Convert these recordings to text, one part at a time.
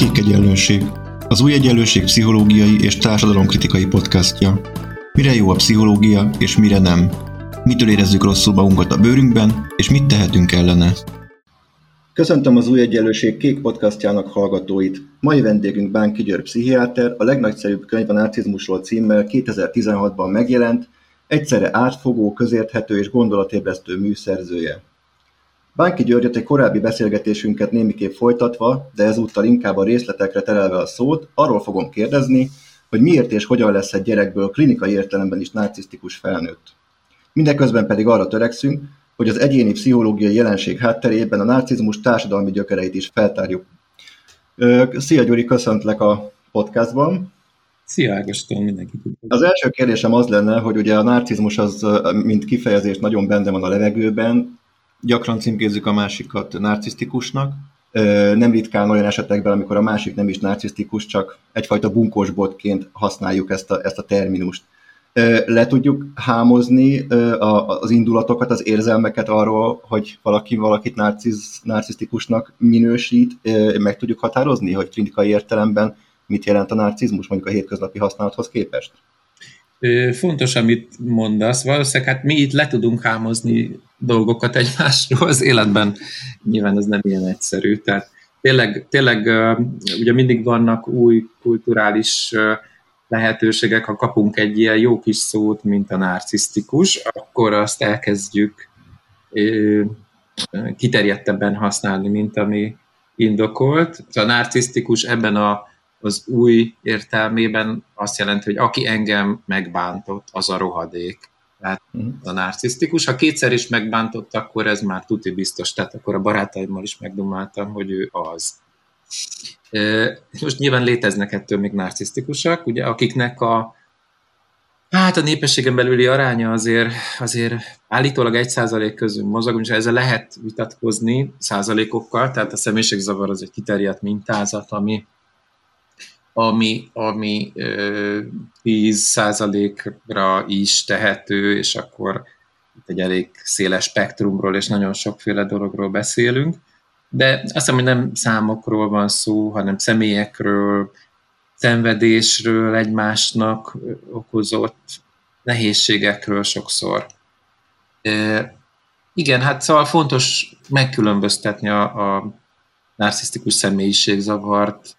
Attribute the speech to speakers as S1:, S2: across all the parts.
S1: Kék Egyenlőség, az új egyenlőség pszichológiai és társadalomkritikai podcastja. Mire jó a pszichológia, és mire nem? Mitől érezzük rosszul magunkat a bőrünkben, és mit tehetünk ellene? Köszöntöm az Új Egyenlőség Kék podcastjának hallgatóit. Mai vendégünk Bánki György pszichiáter, a legnagyszerűbb könyv a narcizmusról címmel 2016-ban megjelent, egyszerre átfogó, közérthető és gondolatébresztő műszerzője. Bánki Györgyöt egy korábbi beszélgetésünket némiképp folytatva, de ezúttal inkább a részletekre terelve a szót, arról fogom kérdezni, hogy miért és hogyan lesz egy gyerekből klinikai értelemben is narcisztikus felnőtt. Mindeközben pedig arra törekszünk, hogy az egyéni pszichológiai jelenség hátterében a narcizmus társadalmi gyökereit is feltárjuk. Szia Gyuri, köszöntlek a podcastban.
S2: Szia Ágoston, mindenkit.
S1: Az első kérdésem az lenne, hogy ugye a narcizmus az, mint kifejezés nagyon benne van a levegőben, gyakran címkézzük a másikat narcisztikusnak, nem ritkán olyan esetekben, amikor a másik nem is narcisztikus, csak egyfajta bunkósbotként használjuk ezt a, ezt a terminust. Le tudjuk hámozni az indulatokat, az érzelmeket arról, hogy valaki valakit narciz, narcisztikusnak minősít, meg tudjuk határozni, hogy klinikai értelemben mit jelent a narcizmus mondjuk a hétköznapi használathoz képest?
S2: Fontos, amit mondasz. Valószínűleg hát mi itt le tudunk hámozni dolgokat egymásról az életben. Nyilván ez nem ilyen egyszerű. Tehát tényleg, tényleg ugye mindig vannak új kulturális lehetőségek, ha kapunk egy ilyen jó kis szót, mint a narcisztikus, akkor azt elkezdjük kiterjedtebben használni, mint ami indokolt. A narcisztikus ebben a az új értelmében azt jelenti, hogy aki engem megbántott, az a rohadék. Tehát uh-huh. a narcisztikus. Ha kétszer is megbántott, akkor ez már tuti biztos. Tehát akkor a barátaimmal is megdumáltam, hogy ő az. Most nyilván léteznek ettől még narcisztikusak, ugye, akiknek a Hát a népességen belüli aránya azért, azért állítólag egy százalék közül mozog, és ezzel lehet vitatkozni százalékokkal, tehát a személyiségzavar az egy kiterjedt mintázat, ami, ami, ami 10%-ra is tehető, és akkor itt egy elég széles spektrumról és nagyon sokféle dologról beszélünk. De azt hiszem, hogy nem számokról van szó, hanem személyekről, szenvedésről, egymásnak okozott nehézségekről sokszor. E, igen, hát szóval fontos megkülönböztetni a, a narcisztikus személyiségzavart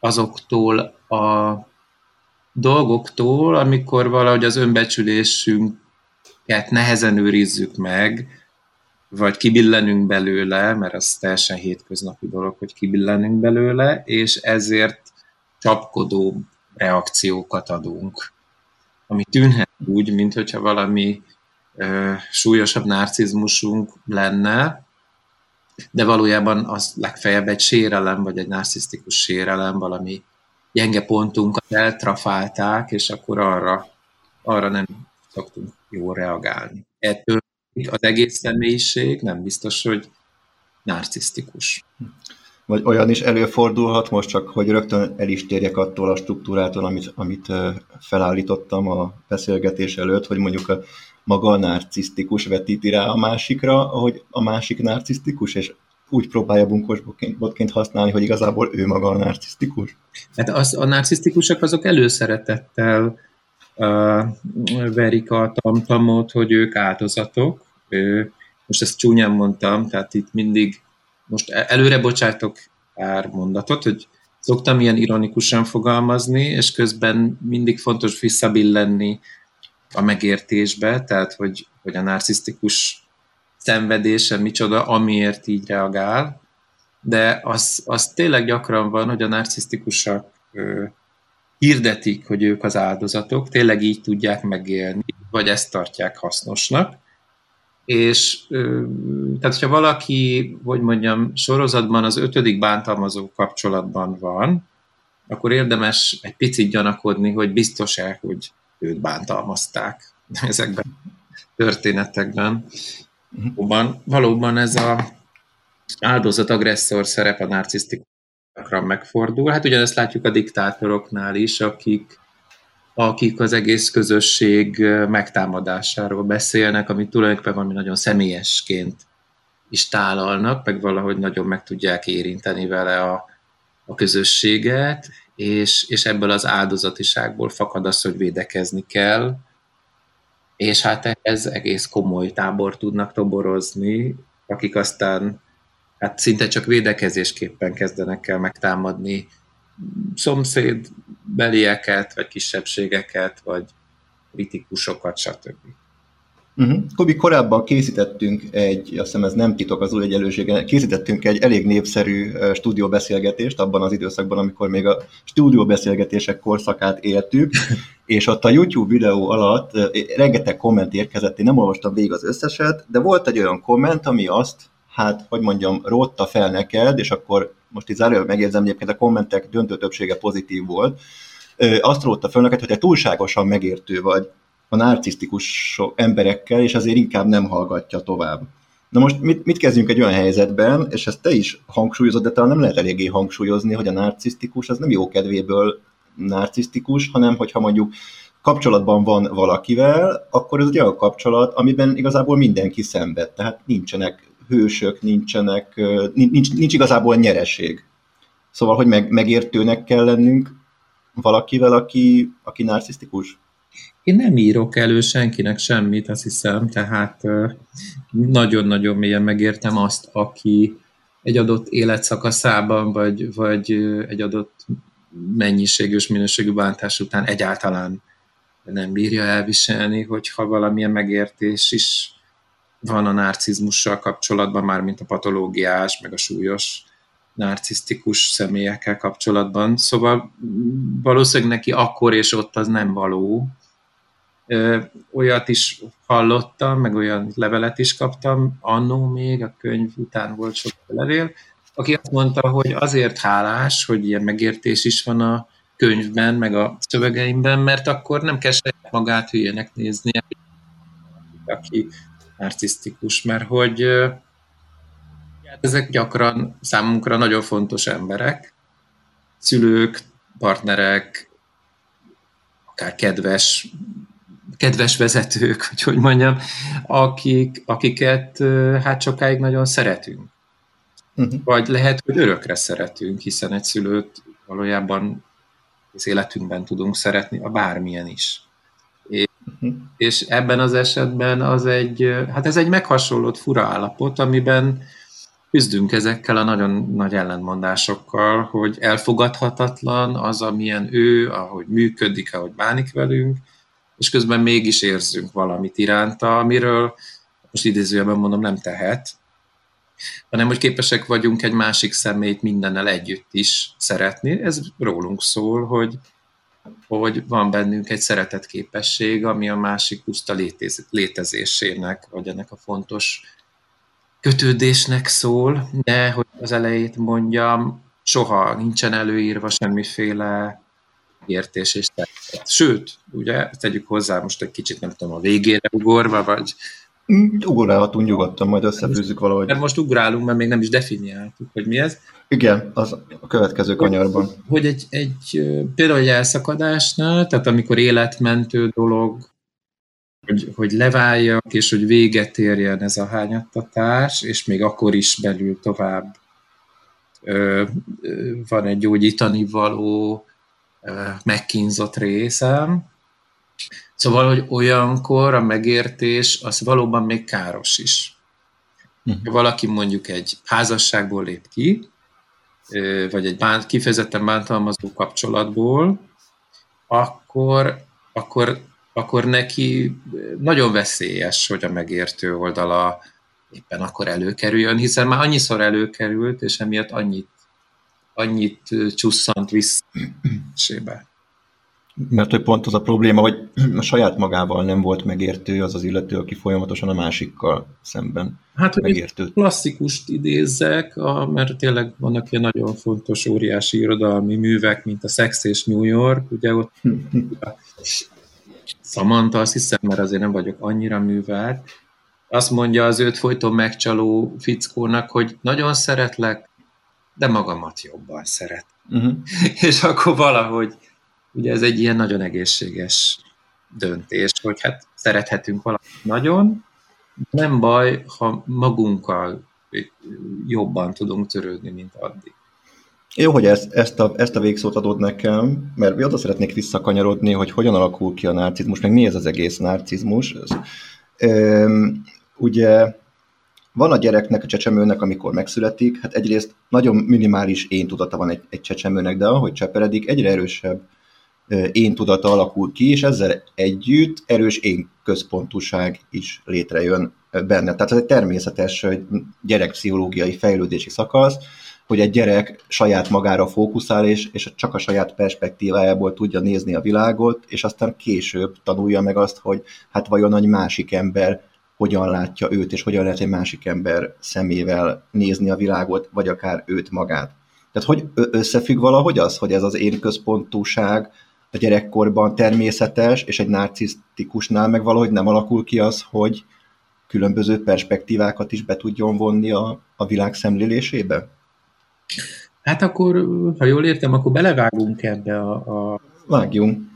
S2: azoktól a dolgoktól, amikor valahogy az önbecsülésünket nehezen őrizzük meg, vagy kibillenünk belőle, mert az teljesen hétköznapi dolog, hogy kibillenünk belőle, és ezért csapkodó reakciókat adunk, ami tűnhet úgy, mint hogyha valami ö, súlyosabb narcizmusunk lenne, de valójában az legfeljebb egy sérelem, vagy egy narcisztikus sérelem, valami gyenge pontunkat eltrafálták, és akkor arra, arra nem szoktunk jól reagálni. Ettől az egész személyiség nem biztos, hogy narcisztikus.
S1: Vagy olyan is előfordulhat, most csak, hogy rögtön el is térjek attól a struktúrától, amit, amit felállítottam a beszélgetés előtt, hogy mondjuk a maga a narcisztikus vetíti rá a másikra, hogy a másik narcisztikus, és úgy próbálja bunkosbotként használni, hogy igazából ő maga a narcisztikus?
S2: Hát az, a narcisztikusok azok előszeretettel uh, verik a tamtamot, hogy ők áldozatok. Ő, most ezt csúnyán mondtam, tehát itt mindig, most e-, előre bocsátok pár mondatot, hogy szoktam ilyen ironikusan fogalmazni, és közben mindig fontos visszabillenni a megértésbe, tehát hogy, hogy a narcisztikus szenvedése micsoda, amiért így reagál, de az, az tényleg gyakran van, hogy a narcisztikusak ö, hirdetik, hogy ők az áldozatok, tényleg így tudják megélni, vagy ezt tartják hasznosnak, és ö, tehát, hogyha valaki, hogy mondjam, sorozatban az ötödik bántalmazó kapcsolatban van, akkor érdemes egy picit gyanakodni, hogy biztos-e, hogy őt bántalmazták ezekben a történetekben. Valóban, valóban ez a áldozat-agresszor szerep a narcisztikusokra megfordul. Hát ugyanezt látjuk a diktátoroknál is, akik, akik az egész közösség megtámadásáról beszélnek, amit tulajdonképpen valami nagyon személyesként is tálalnak, meg valahogy nagyon meg tudják érinteni vele a, a közösséget, és, és ebből az áldozatiságból fakad az, hogy védekezni kell, és hát ez egész komoly tábor tudnak toborozni, akik aztán hát szinte csak védekezésképpen kezdenek el megtámadni szomszéd belieket, vagy kisebbségeket, vagy kritikusokat, stb.
S1: Uh-huh. Kobi, korábban készítettünk egy, azt hiszem ez nem titok az új egyenlőségen, készítettünk egy elég népszerű stúdióbeszélgetést abban az időszakban, amikor még a stúdióbeszélgetések korszakát éltük, és ott a YouTube videó alatt rengeteg komment érkezett, én nem olvastam végig az összeset, de volt egy olyan komment, ami azt, hát, hogy mondjam, rótta fel neked, és akkor most itt zárójelben megjegyzem, egyébként a kommentek döntő többsége pozitív volt, azt rótta fel neked, hogy te túlságosan megértő vagy a narcisztikus emberekkel, és azért inkább nem hallgatja tovább. Na most mit, mit kezdjünk egy olyan helyzetben, és ezt te is hangsúlyozod, de talán nem lehet eléggé hangsúlyozni, hogy a narcisztikus az nem jó kedvéből narcisztikus, hanem hogyha mondjuk kapcsolatban van valakivel, akkor ez egy olyan kapcsolat, amiben igazából mindenki szenved. Tehát nincsenek hősök, nincsenek, nincs, nincs igazából nyereség. Szóval, hogy meg, megértőnek kell lennünk valakivel, aki, aki narcisztikus?
S2: Én nem írok elő senkinek semmit, azt hiszem, tehát nagyon-nagyon mélyen megértem azt, aki egy adott életszakaszában, vagy, vagy egy adott mennyiségű és minőségű bántás után egyáltalán nem bírja elviselni, hogyha valamilyen megértés is van a narcizmussal kapcsolatban, már mint a patológiás, meg a súlyos narcisztikus személyekkel kapcsolatban. Szóval valószínűleg neki akkor és ott az nem való, Olyat is hallottam, meg olyan levelet is kaptam, annó még, a könyv után volt sok levél, aki azt mondta, hogy azért hálás, hogy ilyen megértés is van a könyvben, meg a szövegeimben, mert akkor nem kell saját magát hülyének nézni, aki narcisztikus, mert hogy ezek gyakran számunkra nagyon fontos emberek, szülők, partnerek, akár kedves kedves vezetők, hogy hogy mondjam, akik, akiket hát sokáig nagyon szeretünk. Uh-huh. Vagy lehet, hogy örökre szeretünk, hiszen egy szülőt valójában az életünkben tudunk szeretni, a bármilyen is. És, uh-huh. és ebben az esetben az egy, hát ez egy meghasonlott fura állapot, amiben küzdünk ezekkel a nagyon nagy ellentmondásokkal, hogy elfogadhatatlan az, amilyen ő, ahogy működik, ahogy bánik velünk, és közben mégis érzünk valamit iránta, amiről most idézőjelben mondom, nem tehet, hanem hogy képesek vagyunk egy másik személyt mindennel együtt is szeretni. Ez rólunk szól, hogy, hogy van bennünk egy szeretet képesség, ami a másik puszta létez, létezésének, vagy ennek a fontos kötődésnek szól, de hogy az elejét mondjam, soha nincsen előírva semmiféle értés és szeretet. Sőt, ugye, tegyük hozzá most egy kicsit, nem tudom, a végére ugorva, vagy...
S1: Ugorálhatunk nyugodtan, majd összefűzzük valahogy.
S2: Mert most ugrálunk, mert még nem is definiáltuk, hogy mi ez.
S1: Igen, az a következő kanyarban.
S2: Hogy, hogy egy, egy, például egy elszakadásnál, tehát amikor életmentő dolog, hogy, hogy leváljak, és hogy véget érjen ez a hányattatás, és még akkor is belül tovább ö, ö, van egy gyógyítani való, megkínzott részem. Szóval, hogy olyankor a megértés az valóban még káros is. Uh-huh. Valaki mondjuk egy házasságból lép ki, vagy egy bánt, kifejezetten bántalmazó kapcsolatból, akkor, akkor, akkor neki nagyon veszélyes, hogy a megértő oldala éppen akkor előkerüljön, hiszen már annyiszor előkerült, és emiatt annyit annyit csusszant vissza
S1: Mert hogy pont az a probléma, hogy a saját magával nem volt megértő az az illető, aki folyamatosan a másikkal szemben
S2: hát, hogy megértő. klasszikust idézzek, a, mert tényleg vannak ilyen nagyon fontos, óriási irodalmi művek, mint a Sex és New York, ugye ott Samantha, azt hiszem, mert azért nem vagyok annyira művelt, azt mondja az őt folyton megcsaló fickónak, hogy nagyon szeretlek, de magamat jobban szeret. Uh-huh. És akkor valahogy, ugye ez egy ilyen nagyon egészséges döntés, hogy hát szerethetünk valamit nagyon, nem baj, ha magunkkal jobban tudunk törődni, mint addig.
S1: Jó, hogy ezt, ezt, a, ezt a végszót adod nekem, mert oda szeretnék visszakanyarodni, hogy hogyan alakul ki a narcizmus, meg mi ez az egész narcizmus. Üm, ugye van a gyereknek, a csecsemőnek, amikor megszületik, hát egyrészt nagyon minimális én tudata van egy, egy csecsemőnek, de ahogy cseperedik, egyre erősebb én tudata alakul ki, és ezzel együtt erős én központúság is létrejön benne. Tehát ez egy természetes gyerekpszichológiai fejlődési szakasz, hogy egy gyerek saját magára fókuszál, és, és csak a saját perspektívájából tudja nézni a világot, és aztán később tanulja meg azt, hogy hát vajon egy másik ember hogyan látja őt, és hogyan lehet egy másik ember szemével nézni a világot, vagy akár őt magát. Tehát hogy összefügg valahogy az, hogy ez az én központúság a gyerekkorban természetes, és egy narcisztikusnál meg valahogy nem alakul ki az, hogy különböző perspektívákat is be tudjon vonni a, a világ szemlélésébe?
S2: Hát akkor, ha jól értem, akkor belevágunk ebbe a, a
S1: Vágjunk.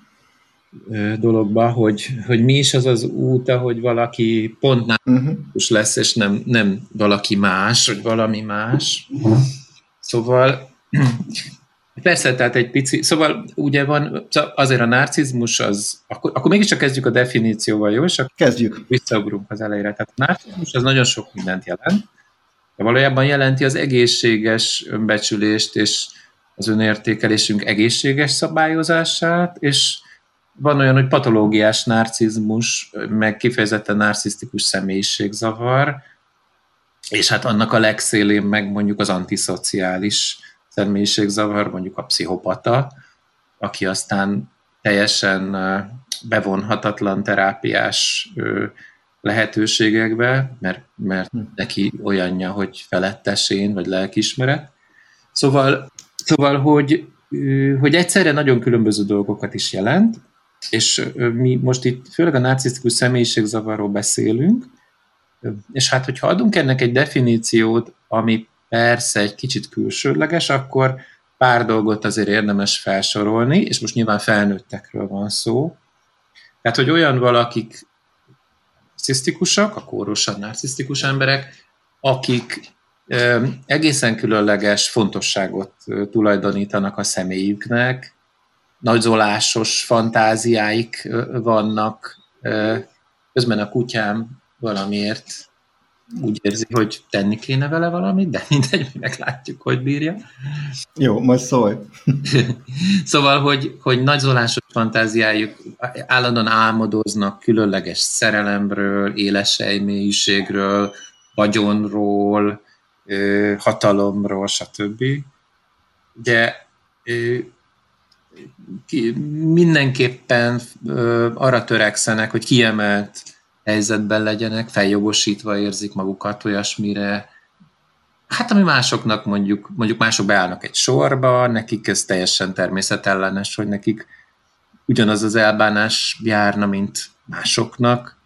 S2: Dologba, hogy, hogy mi is az az út, ahogy valaki pont uh-huh. lesz, és nem, nem valaki más, vagy valami más. Szóval Persze, tehát egy pici, szóval ugye van, szóval azért a narcizmus az, akkor, akkor mégiscsak kezdjük a definícióval, jó? És akkor
S1: kezdjük.
S2: Visszaugrunk az elejére. Tehát a narcizmus az nagyon sok mindent jelent, de valójában jelenti az egészséges önbecsülést és az önértékelésünk egészséges szabályozását, és van olyan, hogy patológiás narcizmus, meg kifejezetten narcisztikus személyiségzavar, és hát annak a legszélén meg mondjuk az antiszociális személyiségzavar, mondjuk a pszichopata, aki aztán teljesen bevonhatatlan terápiás lehetőségekbe, mert, mert hm. neki olyanja, hogy felettesén, vagy lelkismeret. Szóval, szóval hogy, hogy egyszerre nagyon különböző dolgokat is jelent, és mi most itt főleg a narcisztikus személyiségzavarról beszélünk, és hát, hogyha adunk ennek egy definíciót, ami persze egy kicsit külsőleges, akkor pár dolgot azért érdemes felsorolni, és most nyilván felnőttekről van szó. Tehát, hogy olyan valakik narcisztikusak, a kórosan narcisztikus emberek, akik egészen különleges fontosságot tulajdonítanak a személyüknek, nagyzolásos fantáziáik vannak, közben a kutyám valamiért úgy érzi, hogy tenni kéne vele valamit, de mindegy, meglátjuk, hogy bírja.
S1: Jó, majd szólj.
S2: szóval, hogy, hogy nagyzolásos fantáziájuk, állandóan álmodoznak különleges szerelemről, élesejmélységről, vagyonról, hatalomról, stb. Ugye mindenképpen arra törekszenek, hogy kiemelt helyzetben legyenek, feljogosítva érzik magukat olyasmire, hát ami másoknak mondjuk, mondjuk mások beállnak egy sorba, nekik ez teljesen természetellenes, hogy nekik ugyanaz az elbánás járna, mint másoknak.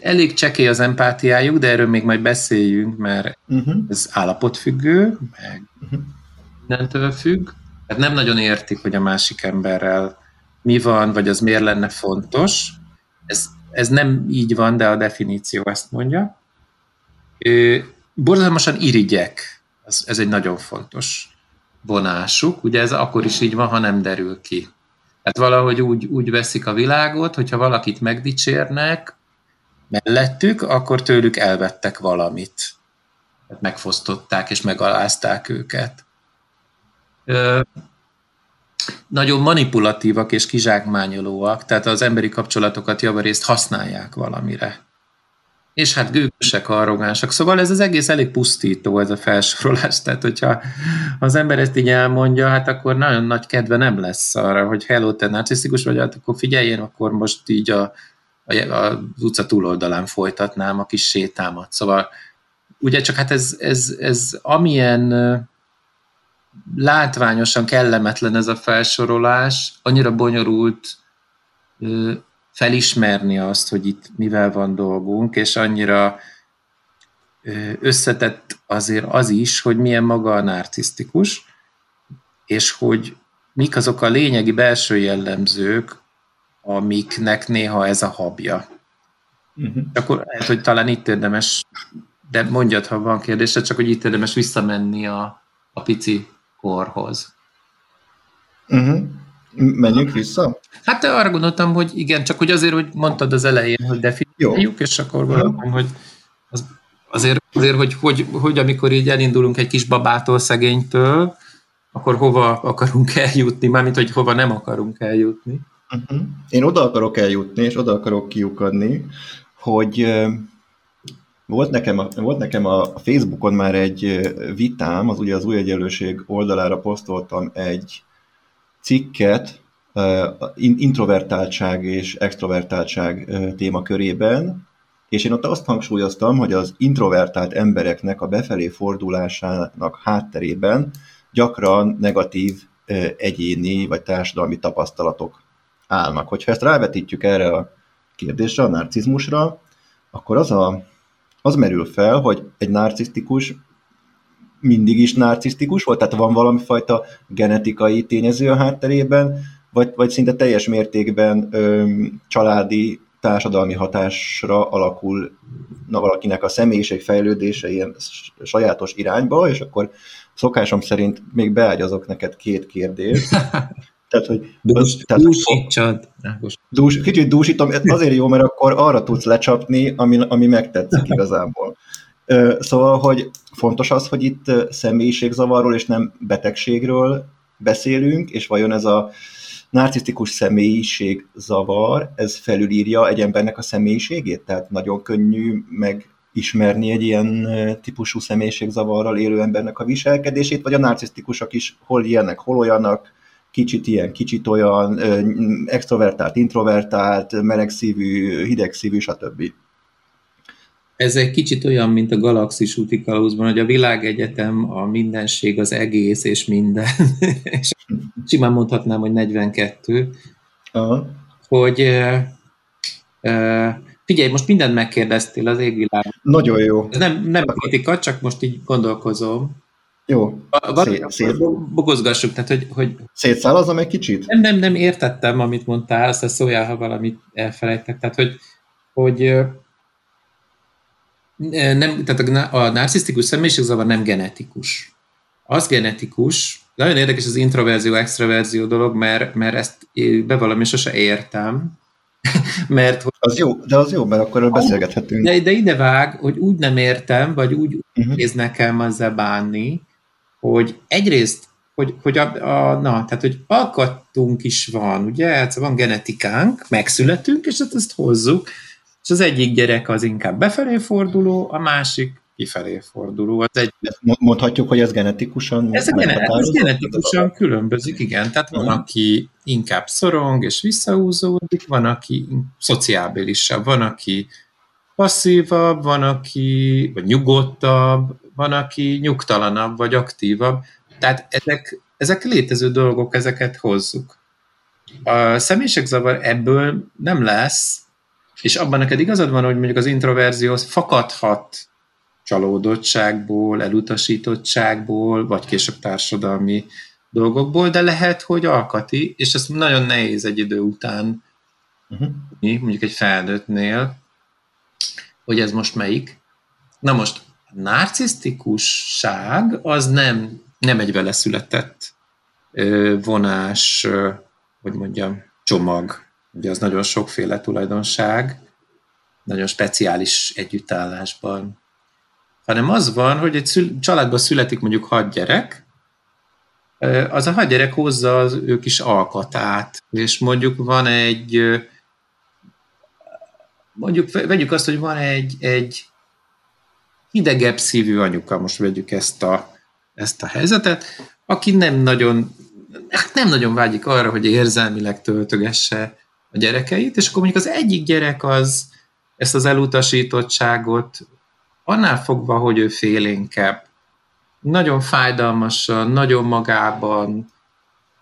S2: Elég csekély az empátiájuk, de erről még majd beszéljünk, mert uh-huh. ez állapotfüggő, meg uh-huh. mindentől függ. Tehát nem nagyon értik, hogy a másik emberrel mi van, vagy az miért lenne fontos, ez, ez nem így van, de a definíció ezt mondja. Borzalmasan irigyek, ez, ez egy nagyon fontos vonásuk. Ugye ez akkor is így van, ha nem derül ki. Tehát valahogy úgy, úgy veszik a világot, hogyha valakit megdicsérnek mellettük, akkor tőlük elvettek valamit. Tehát megfosztották és megalázták őket nagyon manipulatívak és kizsákmányolóak, tehát az emberi kapcsolatokat javarészt használják valamire. És hát gőgösek, arrogánsak. Szóval ez az egész elég pusztító, ez a felsorolás. Tehát, hogyha az ember ezt így elmondja, hát akkor nagyon nagy kedve nem lesz arra, hogy hello, te narcisztikus vagy, hát akkor figyeljen, akkor most így a, a, a utca túloldalán folytatnám a kis sétámat. Szóval ugye csak hát ez, ez, ez amilyen látványosan kellemetlen ez a felsorolás, annyira bonyolult felismerni azt, hogy itt mivel van dolgunk, és annyira összetett azért az is, hogy milyen maga a narcisztikus, és hogy mik azok a lényegi belső jellemzők, amiknek néha ez a habja. Uh-huh. Akkor lehet, hogy talán itt érdemes, de mondjad, ha van kérdése, csak hogy itt érdemes visszamenni a, a pici korhoz.
S1: Uh-huh. Menjünk vissza?
S2: Hát arra gondoltam, hogy igen, csak hogy azért, hogy mondtad az elején, hogy definiáljuk, és akkor gondolom, hogy az, azért, azért hogy, hogy, hogy amikor így elindulunk egy kis babától, szegénytől, akkor hova akarunk eljutni, mármint, hogy hova nem akarunk eljutni.
S1: Uh-huh. Én oda akarok eljutni, és oda akarok kiukadni, hogy volt nekem, a, volt nekem a Facebookon már egy vitám, az ugye az új egyenlőség oldalára posztoltam egy cikket, introvertáltság és extrovertáltság témakörében, és én ott azt hangsúlyoztam, hogy az introvertált embereknek a befelé fordulásának hátterében gyakran negatív egyéni vagy társadalmi tapasztalatok állnak. Hogyha ezt rávetítjük erre a kérdésre, a narcizmusra, akkor az, a, az merül fel, hogy egy narcisztikus mindig is narcisztikus volt, tehát van valami fajta genetikai tényező a hátterében, vagy, vagy szinte teljes mértékben ö, családi, társadalmi hatásra alakul na, valakinek a személyiség fejlődése ilyen sajátos irányba, és akkor szokásom szerint még beágyazok neked két kérdést.
S2: Tehát, hogy... Dús, tehát, dúsítsad.
S1: Dús, kicsit dúsítom, azért jó, mert akkor arra tudsz lecsapni, ami, ami megtetszik igazából. Szóval, hogy fontos az, hogy itt személyiségzavarról és nem betegségről beszélünk, és vajon ez a narcisztikus személyiségzavar, ez felülírja egy embernek a személyiségét? Tehát nagyon könnyű megismerni egy ilyen típusú személyiségzavarral élő embernek a viselkedését, vagy a narcisztikusok is hol ilyenek, hol olyanak, kicsit ilyen, kicsit olyan, extrovertált, introvertált, melegszívű, hidegszívű, stb.
S2: Ez egy kicsit olyan, mint a galaxis úti kalauzban, hogy a világegyetem, a mindenség, az egész és minden. és simán mondhatnám, hogy 42. Aha. Hogy uh, uh, figyelj, most mindent megkérdeztél az égvilág.
S1: Nagyon jó.
S2: Ez nem, nem kritika, csak most így gondolkozom.
S1: Jó,
S2: szét, szét. Bogozgassuk, tehát hogy... hogy
S1: Szétszálazom egy kicsit?
S2: Nem, nem, nem értettem, amit mondtál, azt szóljál, ha valamit elfelejtek. Tehát, hogy, hogy nem, tehát a, a narcisztikus személyiségzavar nem genetikus. Az genetikus, nagyon érdekes az introverzió-extraverzió dolog, mert, mert ezt bevallom, és sose értem,
S1: mert... Hogy, az jó, de az jó, mert akkor beszélgethetünk.
S2: De, de ide vág, hogy úgy nem értem, vagy úgy uh-huh. néz nekem ezzel bánni, hogy egyrészt, hogy, hogy a, a, na, tehát, hogy alkattunk is van, ugye, hát van genetikánk, megszületünk, és hát ezt hozzuk, és az egyik gyerek az inkább befelé forduló, a másik kifelé forduló. Az egy...
S1: Mondhatjuk, hogy ez genetikusan
S2: Ez, genet, ez genetikusan különbözik, igen. Tehát van, aki inkább szorong és visszahúzódik, van, aki szociábilisabb, van, aki passzívabb, van, aki vagy nyugodtabb, van, aki nyugtalanabb vagy aktívabb. Tehát ezek, ezek létező dolgok, ezeket hozzuk. A személyiségzavar ebből nem lesz, és abban neked igazad van, hogy mondjuk az introverzió fakadhat csalódottságból, elutasítottságból, vagy később társadalmi dolgokból, de lehet, hogy alkati, és ez nagyon nehéz egy idő után, uh-huh. mondjuk egy felnőttnél, hogy ez most melyik. Na most, narcisztikusság az nem, nem egy vele született vonás, hogy mondjam, csomag. Ugye az nagyon sokféle tulajdonság, nagyon speciális együttállásban. Hanem az van, hogy egy szül- családban születik mondjuk hat gyerek, az a hat gyerek hozza az ő kis alkatát, és mondjuk van egy, mondjuk vegyük azt, hogy van egy, egy hidegebb szívű anyuka, most vegyük ezt a, ezt a helyzetet, aki nem nagyon, hát nem nagyon vágyik arra, hogy érzelmileg töltögesse a gyerekeit, és akkor mondjuk az egyik gyerek az ezt az elutasítottságot annál fogva, hogy ő félénkebb, nagyon fájdalmasan, nagyon magában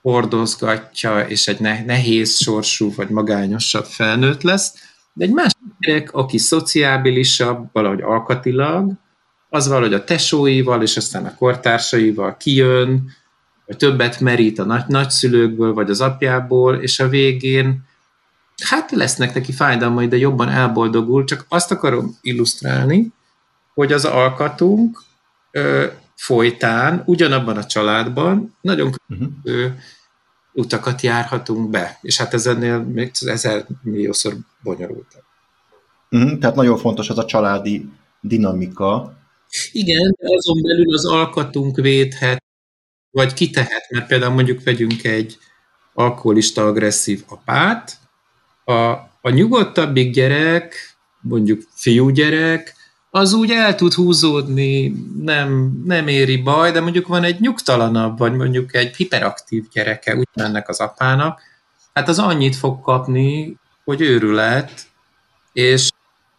S2: hordozgatja, és egy nehéz sorsú vagy magányosabb felnőtt lesz, de egy másik gyerek, aki szociábilisabb, valahogy alkatilag, az valahogy a tesóival, és aztán a kortársaival kijön, vagy többet merít a nagy nagyszülőkből, vagy az apjából, és a végén hát lesznek neki fájdalmai, de jobban elboldogul, csak azt akarom illusztrálni, hogy az alkatunk ö, folytán, ugyanabban a családban nagyon uh-huh. Utakat járhatunk be, és hát ez ennél még ezer milliószor bonyolultabb.
S1: Uh-huh. Tehát nagyon fontos az a családi dinamika.
S2: Igen, azon belül az alkatunk védhet, vagy kitehet, mert például mondjuk vegyünk egy alkoholista agresszív apát, a, a nyugodtabbik gyerek, mondjuk fiúgyerek, az úgy el tud húzódni, nem, nem éri baj, de mondjuk van egy nyugtalanabb, vagy mondjuk egy hiperaktív gyereke ennek az apának, hát az annyit fog kapni, hogy őrület, és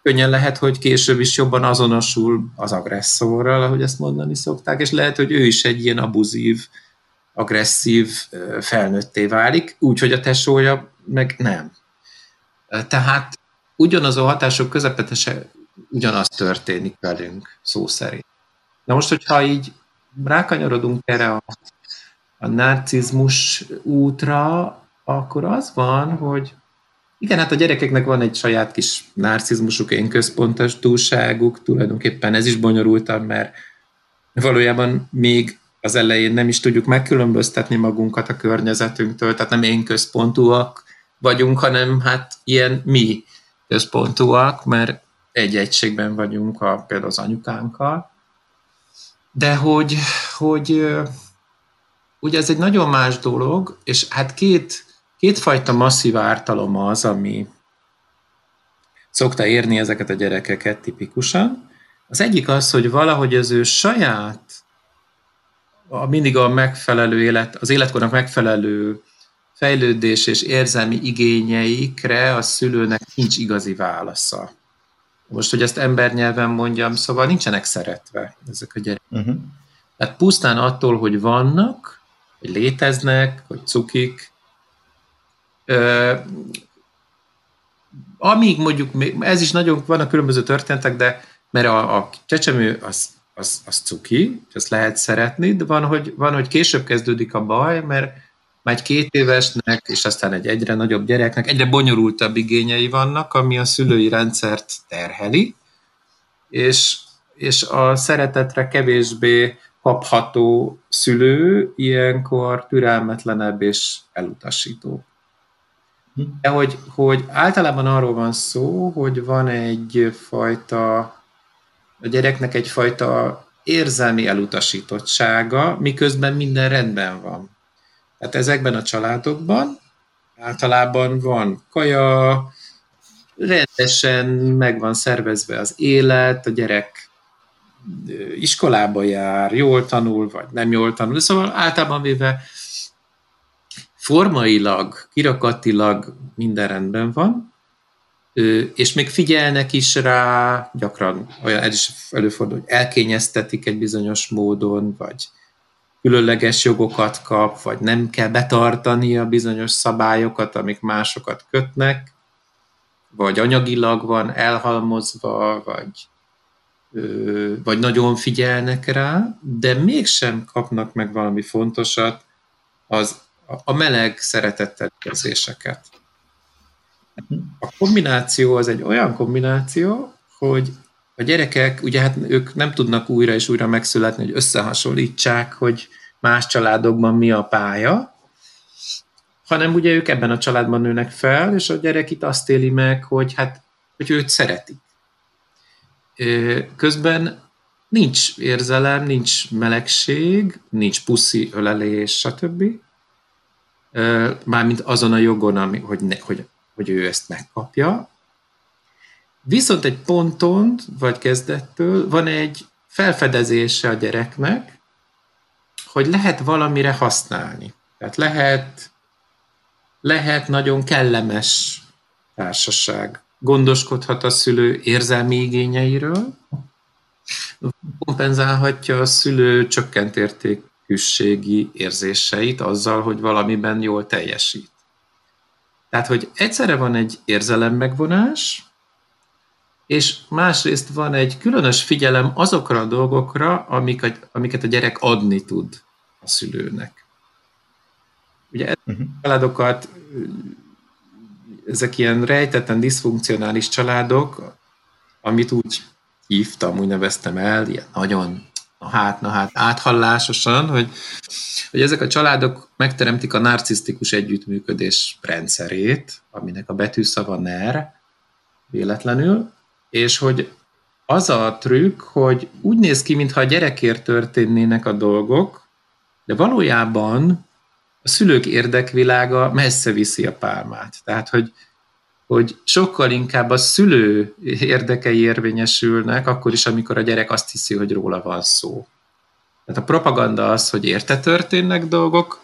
S2: könnyen lehet, hogy később is jobban azonosul az agresszorral, ahogy ezt mondani szokták, és lehet, hogy ő is egy ilyen abuzív, agresszív felnőtté válik, úgyhogy a tesója meg nem. Tehát ugyanaz a hatások közepetese ugyanaz történik velünk, szó szerint. Na most, hogyha így rákanyarodunk erre a, a narcizmus útra, akkor az van, hogy igen, hát a gyerekeknek van egy saját kis narcizmusuk, én központos túlságuk, tulajdonképpen ez is bonyolultabb, mert valójában még az elején nem is tudjuk megkülönböztetni magunkat a környezetünktől, tehát nem én központúak vagyunk, hanem hát ilyen mi központúak, mert egy egységben vagyunk a, például az anyukánkkal, de hogy, hogy ugye ez egy nagyon más dolog, és hát két, kétfajta masszív ártalom az, ami szokta érni ezeket a gyerekeket tipikusan. Az egyik az, hogy valahogy az ő saját, a mindig a megfelelő élet, az életkornak megfelelő fejlődés és érzelmi igényeikre a szülőnek nincs igazi válasza. Most, hogy ezt embernyelven mondjam, szóval nincsenek szeretve ezek a gyerekek. Uh-huh. Tehát pusztán attól, hogy vannak, hogy léteznek, hogy cukik, ö, amíg mondjuk, ez is nagyon, vannak különböző történetek, de mert a, a csecsemő az, az, az cuki, ezt lehet szeretni, de van hogy, van, hogy később kezdődik a baj, mert már egy két évesnek, és aztán egy egyre nagyobb gyereknek egyre bonyolultabb igényei vannak, ami a szülői rendszert terheli, és, és a szeretetre kevésbé kapható szülő ilyenkor türelmetlenebb és elutasító. De hogy, hogy általában arról van szó, hogy van egyfajta, a gyereknek egyfajta érzelmi elutasítottsága, miközben minden rendben van. Hát ezekben a családokban általában van kaja, rendesen meg van szervezve az élet, a gyerek iskolába jár, jól tanul, vagy nem jól tanul. Szóval általában véve formailag, kirakatilag minden rendben van, és még figyelnek is rá, gyakran olyan, ez is előfordul, hogy elkényeztetik egy bizonyos módon, vagy különleges jogokat kap, vagy nem kell betartani a bizonyos szabályokat, amik másokat kötnek, vagy anyagilag van elhalmozva, vagy, vagy nagyon figyelnek rá, de mégsem kapnak meg valami fontosat, az a meleg szeretettel érzéseket. A kombináció az egy olyan kombináció, hogy a gyerekek, ugye hát ők nem tudnak újra és újra megszületni, hogy összehasonlítsák, hogy más családokban mi a pálya, hanem ugye ők ebben a családban nőnek fel, és a gyerek itt azt éli meg, hogy hát, hogy őt szeretik. Közben nincs érzelem, nincs melegség, nincs puszi, ölelés, stb. Mármint azon a jogon, ami, hogy, ne, hogy, hogy ő ezt megkapja, Viszont egy ponton, vagy kezdettől van egy felfedezése a gyereknek, hogy lehet valamire használni. Tehát lehet, lehet nagyon kellemes társaság. Gondoskodhat a szülő érzelmi igényeiről, kompenzálhatja a szülő csökkent értékűségi érzéseit azzal, hogy valamiben jól teljesít. Tehát, hogy egyszerre van egy érzelem megvonás, és másrészt van egy különös figyelem azokra a dolgokra, amiket, amiket a gyerek adni tud a szülőnek. Ugye uh-huh. családokat, ezek ilyen rejtetten diszfunkcionális családok, amit úgy hívtam, úgy neveztem el, ilyen nagyon, hát, na hát, áthallásosan, hogy, hogy ezek a családok megteremtik a narcisztikus együttműködés rendszerét, aminek a betűszava NER, véletlenül, és hogy az a trükk, hogy úgy néz ki, mintha a gyerekért történnének a dolgok, de valójában a szülők érdekvilága messze viszi a pálmát. Tehát, hogy, hogy sokkal inkább a szülő érdekei érvényesülnek, akkor is, amikor a gyerek azt hiszi, hogy róla van szó. Tehát a propaganda az, hogy érte történnek dolgok,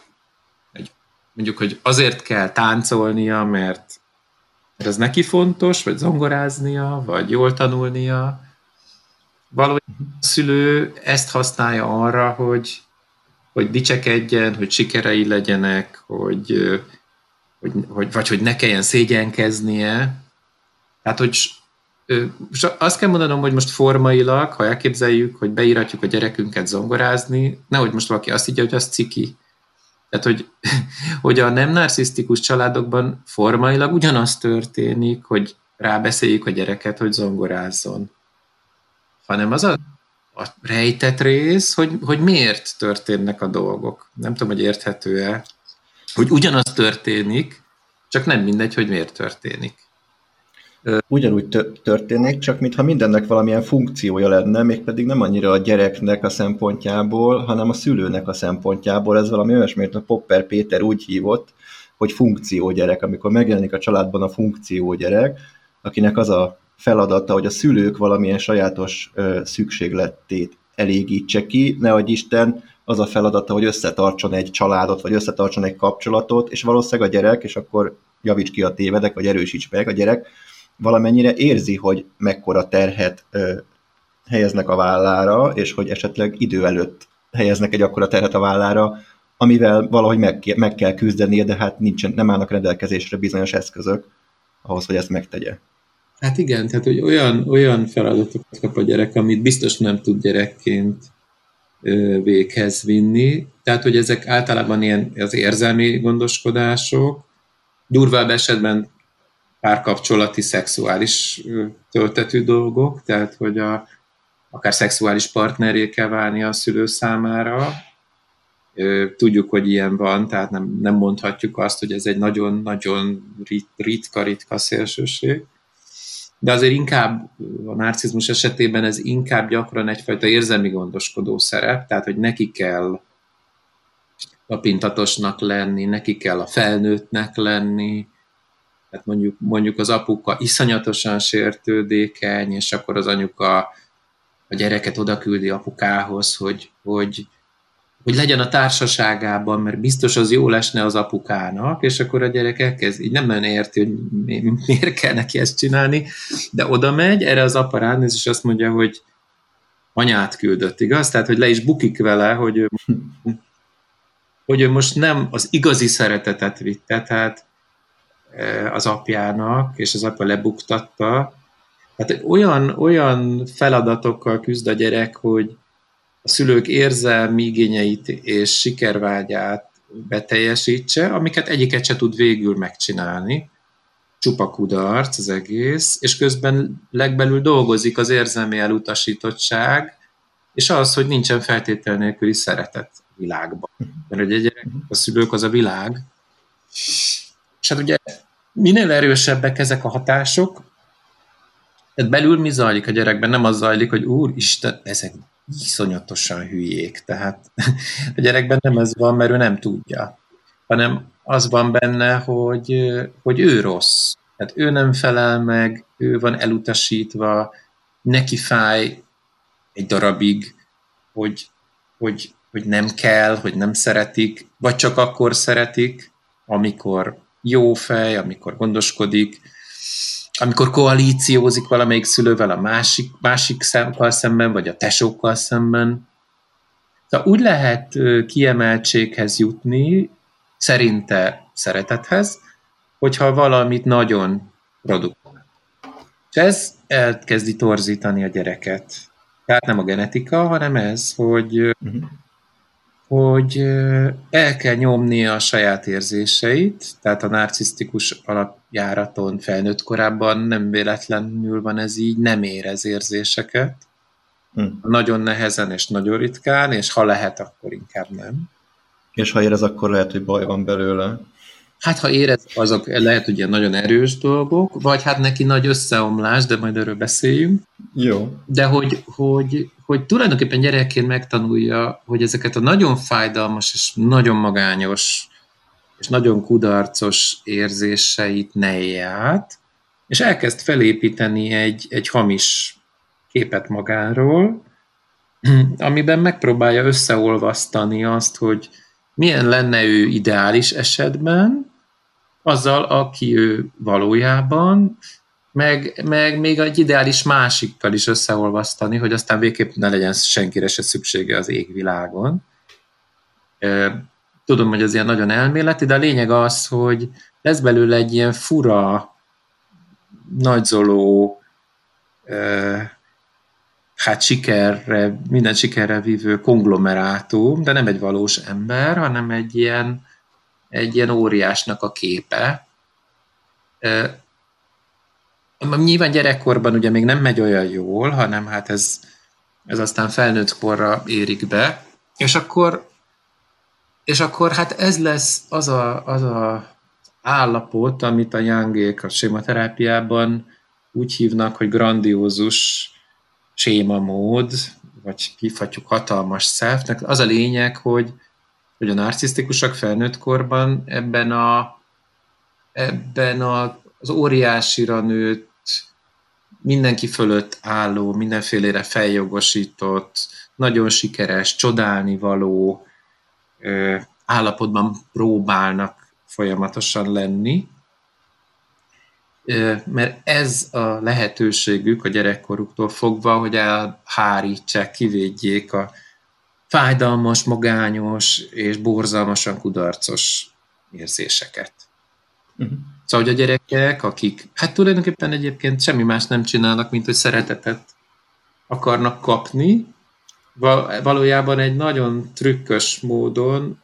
S2: mondjuk, hogy azért kell táncolnia, mert ez neki fontos, vagy zongoráznia, vagy jól tanulnia. Valójában a szülő ezt használja arra, hogy, hogy dicsekedjen, hogy sikerei legyenek, hogy, hogy, hogy, vagy hogy ne kelljen szégyenkeznie. Tehát, hogy azt kell mondanom, hogy most formailag, ha elképzeljük, hogy beíratjuk a gyerekünket zongorázni, nehogy most valaki azt higgye, hogy az ciki. Tehát, hogy, hogy a nem narcisztikus családokban formailag ugyanaz történik, hogy rábeszéljük a gyereket, hogy zongorázzon. Hanem az a, a rejtett rész, hogy, hogy miért történnek a dolgok. Nem tudom, hogy érthető-e, hogy ugyanaz történik, csak nem mindegy, hogy miért történik
S1: ugyanúgy történik, csak mintha mindennek valamilyen funkciója lenne, mégpedig nem annyira a gyereknek a szempontjából, hanem a szülőnek a szempontjából. Ez valami olyasmi, a Popper Péter úgy hívott, hogy funkciógyerek, amikor megjelenik a családban a funkciógyerek, akinek az a feladata, hogy a szülők valamilyen sajátos ö, szükségletét elégítse ki, nehogy Isten az a feladata, hogy összetartson egy családot, vagy összetartson egy kapcsolatot, és valószínűleg a gyerek, és akkor javíts ki a tévedek, vagy erősíts meg a gyerek, valamennyire érzi, hogy mekkora terhet ö, helyeznek a vállára, és hogy esetleg idő előtt helyeznek egy akkora terhet a vállára, amivel valahogy meg, meg kell küzdenie, de hát nincsen, nem állnak rendelkezésre bizonyos eszközök ahhoz, hogy ezt megtegye.
S2: Hát igen, tehát hogy olyan, olyan feladatokat kap a gyerek, amit biztos nem tud gyerekként véghez vinni. Tehát, hogy ezek általában ilyen az érzelmi gondoskodások, durvább esetben párkapcsolati, szexuális töltetű dolgok, tehát hogy a, akár szexuális partneré kell válni a szülő számára. Tudjuk, hogy ilyen van, tehát nem, nem mondhatjuk azt, hogy ez egy nagyon-nagyon ritka-ritka szélsőség. De azért inkább a narcizmus esetében ez inkább gyakran egyfajta érzelmi gondoskodó szerep, tehát hogy neki kell a pintatosnak lenni, neki kell a felnőttnek lenni, tehát mondjuk, mondjuk az apuka iszonyatosan sértődékeny, és akkor az anyuka a gyereket oda küldi apukához, hogy, hogy, hogy legyen a társaságában, mert biztos az jó lesne az apukának, és akkor a gyerek elkezd, így nem nagyon érti, hogy mi, miért kell neki ezt csinálni, de oda megy, erre az apa ránéz, és azt mondja, hogy anyát küldött, igaz? Tehát, hogy le is bukik vele, hogy ő, hogy ő most nem az igazi szeretetet vitte, tehát Eh, az apjának, és az apa lebuktatta. Hát olyan, olyan feladatokkal küzd a gyerek, hogy a szülők érzelmi igényeit és sikervágyát beteljesítse, amiket egyiket se tud végül megcsinálni. Csupa kudarc az egész, és közben legbelül dolgozik az érzelmi elutasítottság, és az, hogy nincsen feltétel nélküli szeretet világban. Mert ugye a gyerek, a szülők az a világ, és hát ugye minél erősebbek ezek a hatások, tehát belül mi zajlik a gyerekben? Nem az zajlik, hogy úristen, ezek iszonyatosan hülyék. Tehát a gyerekben nem ez van, mert ő nem tudja, hanem az van benne, hogy, hogy ő rossz. Tehát ő nem felel meg, ő van elutasítva, neki fáj egy darabig, hogy, hogy, hogy nem kell, hogy nem szeretik, vagy csak akkor szeretik, amikor jó fej, amikor gondoskodik, amikor koalíciózik valamelyik szülővel a másik, másik szemkal szemben, vagy a tesókkal szemben. Tehát úgy lehet kiemeltséghez jutni, szerinte szeretethez, hogyha valamit nagyon produkál. És ez elkezdi torzítani a gyereket. Tehát nem a genetika, hanem ez, hogy uh-huh hogy el kell nyomnia a saját érzéseit, tehát a narcisztikus alapjáraton felnőtt korában nem véletlenül van ez így, nem érez érzéseket, Hmm. Nagyon nehezen és nagyon ritkán, és ha lehet, akkor inkább nem.
S1: És ha érez, akkor lehet, hogy baj van belőle.
S2: Hát ha érez, azok lehet, hogy ilyen nagyon erős dolgok, vagy hát neki nagy összeomlás, de majd erről beszéljünk.
S1: Jó.
S2: De hogy, hogy, hogy tulajdonképpen gyerekként megtanulja, hogy ezeket a nagyon fájdalmas és nagyon magányos és nagyon kudarcos érzéseit ne élje át, és elkezd felépíteni egy, egy hamis képet magáról, amiben megpróbálja összeolvasztani azt, hogy milyen lenne ő ideális esetben, azzal, aki ő valójában, meg, meg még egy ideális másikkal is összeolvasztani, hogy aztán végképp ne legyen senkire se szüksége az égvilágon. Tudom, hogy ez ilyen nagyon elméleti, de a lényeg az, hogy lesz belőle egy ilyen fura, nagyzoló, hát sikerre, minden sikerre vívő konglomerátum, de nem egy valós ember, hanem egy ilyen, egy ilyen óriásnak a képe. Nyilván gyerekkorban ugye még nem megy olyan jól, hanem hát ez, ez aztán felnőtt korra érik be, és akkor, és akkor hát ez lesz az a, az a állapot, amit a Youngék a sématerápiában úgy hívnak, hogy grandiózus sémamód, vagy hívhatjuk hatalmas szelfnek. Az a lényeg, hogy, hogy a narcisztikusak felnőtt korban ebben a ebben a, az óriásira nőtt, mindenki fölött álló, mindenfélére feljogosított, nagyon sikeres, csodálni való állapotban próbálnak folyamatosan lenni, mert ez a lehetőségük a gyerekkoruktól fogva, hogy elhárítsák, kivédjék a fájdalmas, magányos és borzalmasan kudarcos érzéseket. Uh-huh. Szóval, a gyerekek, akik hát tulajdonképpen egyébként semmi más nem csinálnak, mint hogy szeretetet akarnak kapni, valójában egy nagyon trükkös módon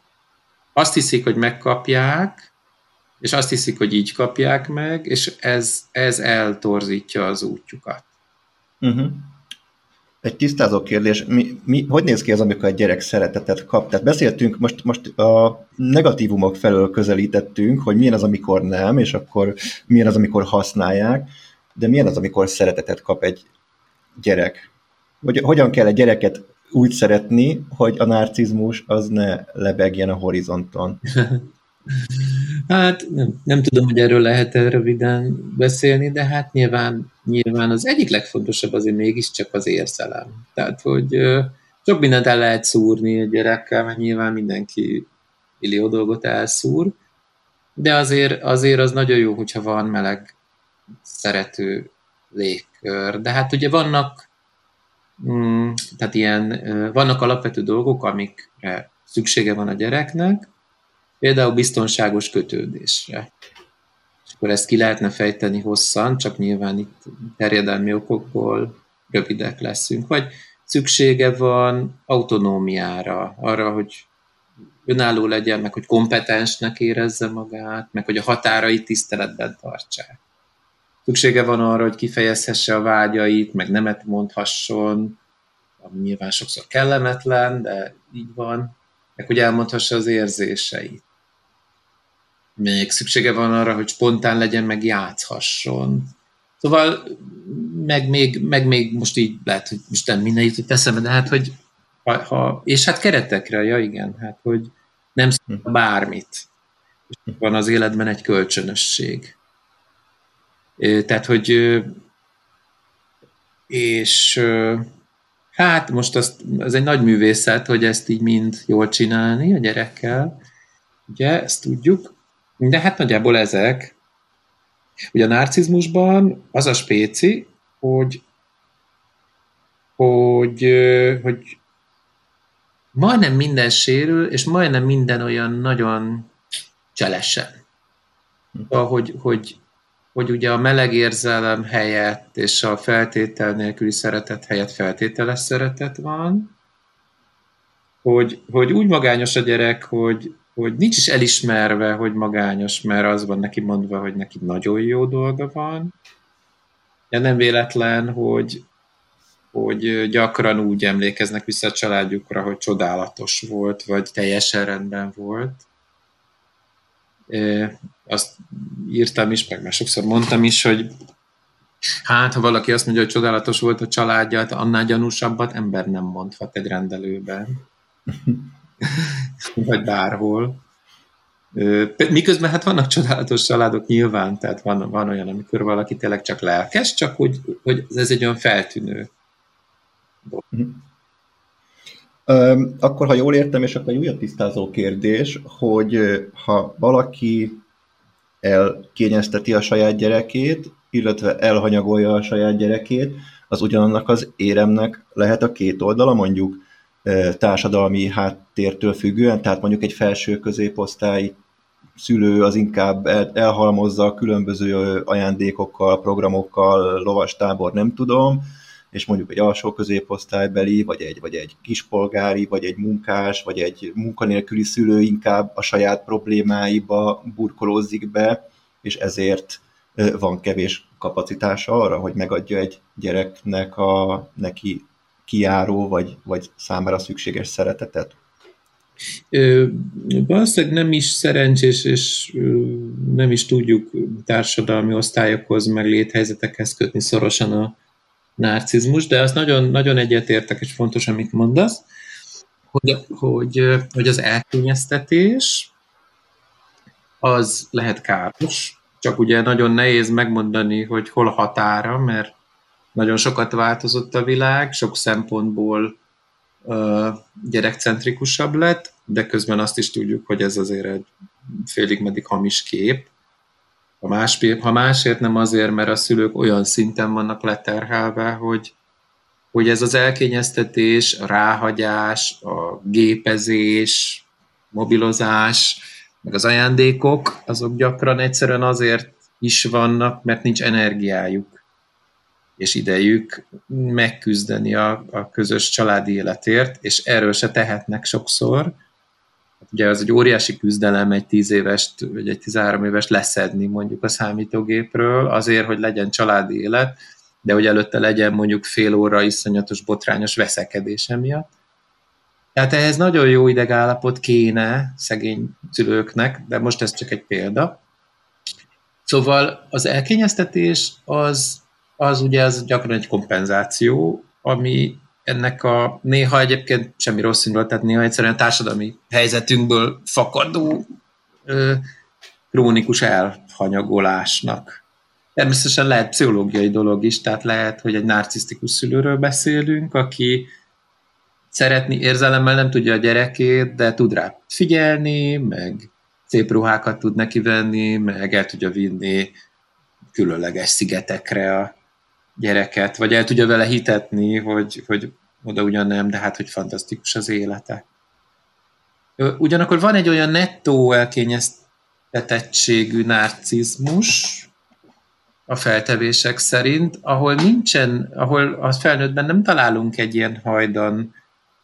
S2: azt hiszik, hogy megkapják, és azt hiszik, hogy így kapják meg, és ez, ez eltorzítja az útjukat.
S1: Uh-huh. Egy tisztázó kérdés, mi, mi, hogy néz ki az, amikor egy gyerek szeretetet kap? Tehát beszéltünk, most, most a negatívumok felől közelítettünk, hogy milyen az, amikor nem, és akkor milyen az, amikor használják, de milyen az, amikor szeretetet kap egy gyerek? Hogy, hogyan kell egy gyereket úgy szeretni, hogy a narcizmus az ne lebegjen a horizonton?
S2: Hát nem, nem tudom, hogy erről lehet -e röviden beszélni, de hát nyilván, nyilván az egyik legfontosabb azért mégiscsak az érzelem. Tehát, hogy sok mindent el lehet szúrni egy gyerekkel, mert nyilván mindenki millió dolgot elszúr, de azért, azért az nagyon jó, hogyha van meleg, szerető légkör. De hát ugye vannak, mm, tehát ilyen, vannak alapvető dolgok, amikre szüksége van a gyereknek, Például biztonságos kötődésre. És akkor ezt ki lehetne fejteni hosszan, csak nyilván itt terjedelmi okokból rövidek leszünk. Vagy szüksége van autonómiára, arra, hogy önálló legyen, meg hogy kompetensnek érezze magát, meg hogy a határait tiszteletben tartsák. Szüksége van arra, hogy kifejezhesse a vágyait, meg nemet mondhasson, ami nyilván sokszor kellemetlen, de így van, meg hogy elmondhassa az érzéseit még szüksége van arra, hogy spontán legyen, meg játszhasson. Szóval meg még, meg még most így lehet, hogy most nem minden jutott eszembe, de hát, hogy ha, ha, és hát keretekre, ja igen, hát, hogy nem szól bármit. És van az életben egy kölcsönösség. Tehát, hogy és hát most azt, ez egy nagy művészet, hogy ezt így mind jól csinálni a gyerekkel, ugye, ezt tudjuk, de hát nagyjából ezek. Ugye a narcizmusban az a spéci, hogy, hogy, hogy majdnem minden sérül, és majdnem minden olyan nagyon cselesen. Szóval, hogy, hogy, hogy ugye a meleg érzelem helyett és a feltétel nélküli szeretet helyett feltételes szeretet van, hogy, hogy úgy magányos a gyerek, hogy, hogy nincs is elismerve, hogy magányos, mert az van neki mondva, hogy neki nagyon jó dolga van. De nem véletlen, hogy, hogy gyakran úgy emlékeznek vissza a családjukra, hogy csodálatos volt, vagy teljesen rendben volt. Azt írtam is, meg már sokszor mondtam is, hogy hát, ha valaki azt mondja, hogy csodálatos volt a családja, hát annál gyanúsabbat ember nem mondhat egy rendelőben. vagy bárhol. Miközben hát vannak csodálatos családok nyilván, tehát van, van olyan, amikor valaki tényleg csak lelkes, csak hogy, hogy ez egy olyan feltűnő
S1: akkor, ha jól értem, és akkor egy újabb tisztázó kérdés, hogy ha valaki elkényezteti a saját gyerekét, illetve elhanyagolja a saját gyerekét, az ugyanannak az éremnek lehet a két oldala, mondjuk társadalmi háttértől függően, tehát mondjuk egy felső középosztály szülő az inkább elhalmozza különböző ajándékokkal, programokkal, lovastábor, nem tudom, és mondjuk egy alsó középosztálybeli, vagy egy, vagy egy kispolgári, vagy egy munkás, vagy egy munkanélküli szülő inkább a saját problémáiba burkolózik be, és ezért van kevés kapacitása arra, hogy megadja egy gyereknek a neki kiáró, vagy, vagy számára szükséges szeretetet?
S2: valószínűleg nem is szerencsés, és nem is tudjuk társadalmi osztályokhoz, meg léthelyzetekhez kötni szorosan a, narcizmus, de azt nagyon, nagyon egyetértek, és fontos, amit mondasz, hogy, hogy, hogy az elkényeztetés az lehet káros, csak ugye nagyon nehéz megmondani, hogy hol a határa, mert nagyon sokat változott a világ, sok szempontból uh, gyerekcentrikusabb lett, de közben azt is tudjuk, hogy ez azért egy félig meddig hamis kép, ha, más, ha másért nem azért, mert a szülők olyan szinten vannak leterhelve, hogy, hogy ez az elkényeztetés, a ráhagyás, a gépezés, mobilozás, meg az ajándékok, azok gyakran egyszerűen azért is vannak, mert nincs energiájuk és idejük megküzdeni a, a közös családi életért, és erről se tehetnek sokszor, ugye az egy óriási küzdelem egy 10 évest, vagy egy 13 évest leszedni mondjuk a számítógépről, azért, hogy legyen családi élet, de hogy előtte legyen mondjuk fél óra iszonyatos botrányos veszekedése miatt. Tehát ehhez nagyon jó idegállapot kéne szegény szülőknek, de most ez csak egy példa. Szóval az elkényeztetés az, az ugye az gyakran egy kompenzáció, ami ennek a néha egyébként semmi rossz indulat, tehát néha egyszerűen a társadalmi helyzetünkből fakadó ö, krónikus elhanyagolásnak. Természetesen lehet pszichológiai dolog is, tehát lehet, hogy egy narcisztikus szülőről beszélünk, aki szeretni érzelemmel nem tudja a gyerekét, de tud rá figyelni, meg szép ruhákat tud neki venni, meg el tudja vinni különleges szigetekre a gyereket, vagy el tudja vele hitetni, hogy, hogy oda ugyan nem, de hát, hogy fantasztikus az élete. Ugyanakkor van egy olyan nettó elkényeztetettségű narcizmus, a feltevések szerint, ahol nincsen, ahol a felnőttben nem találunk egy ilyen hajdan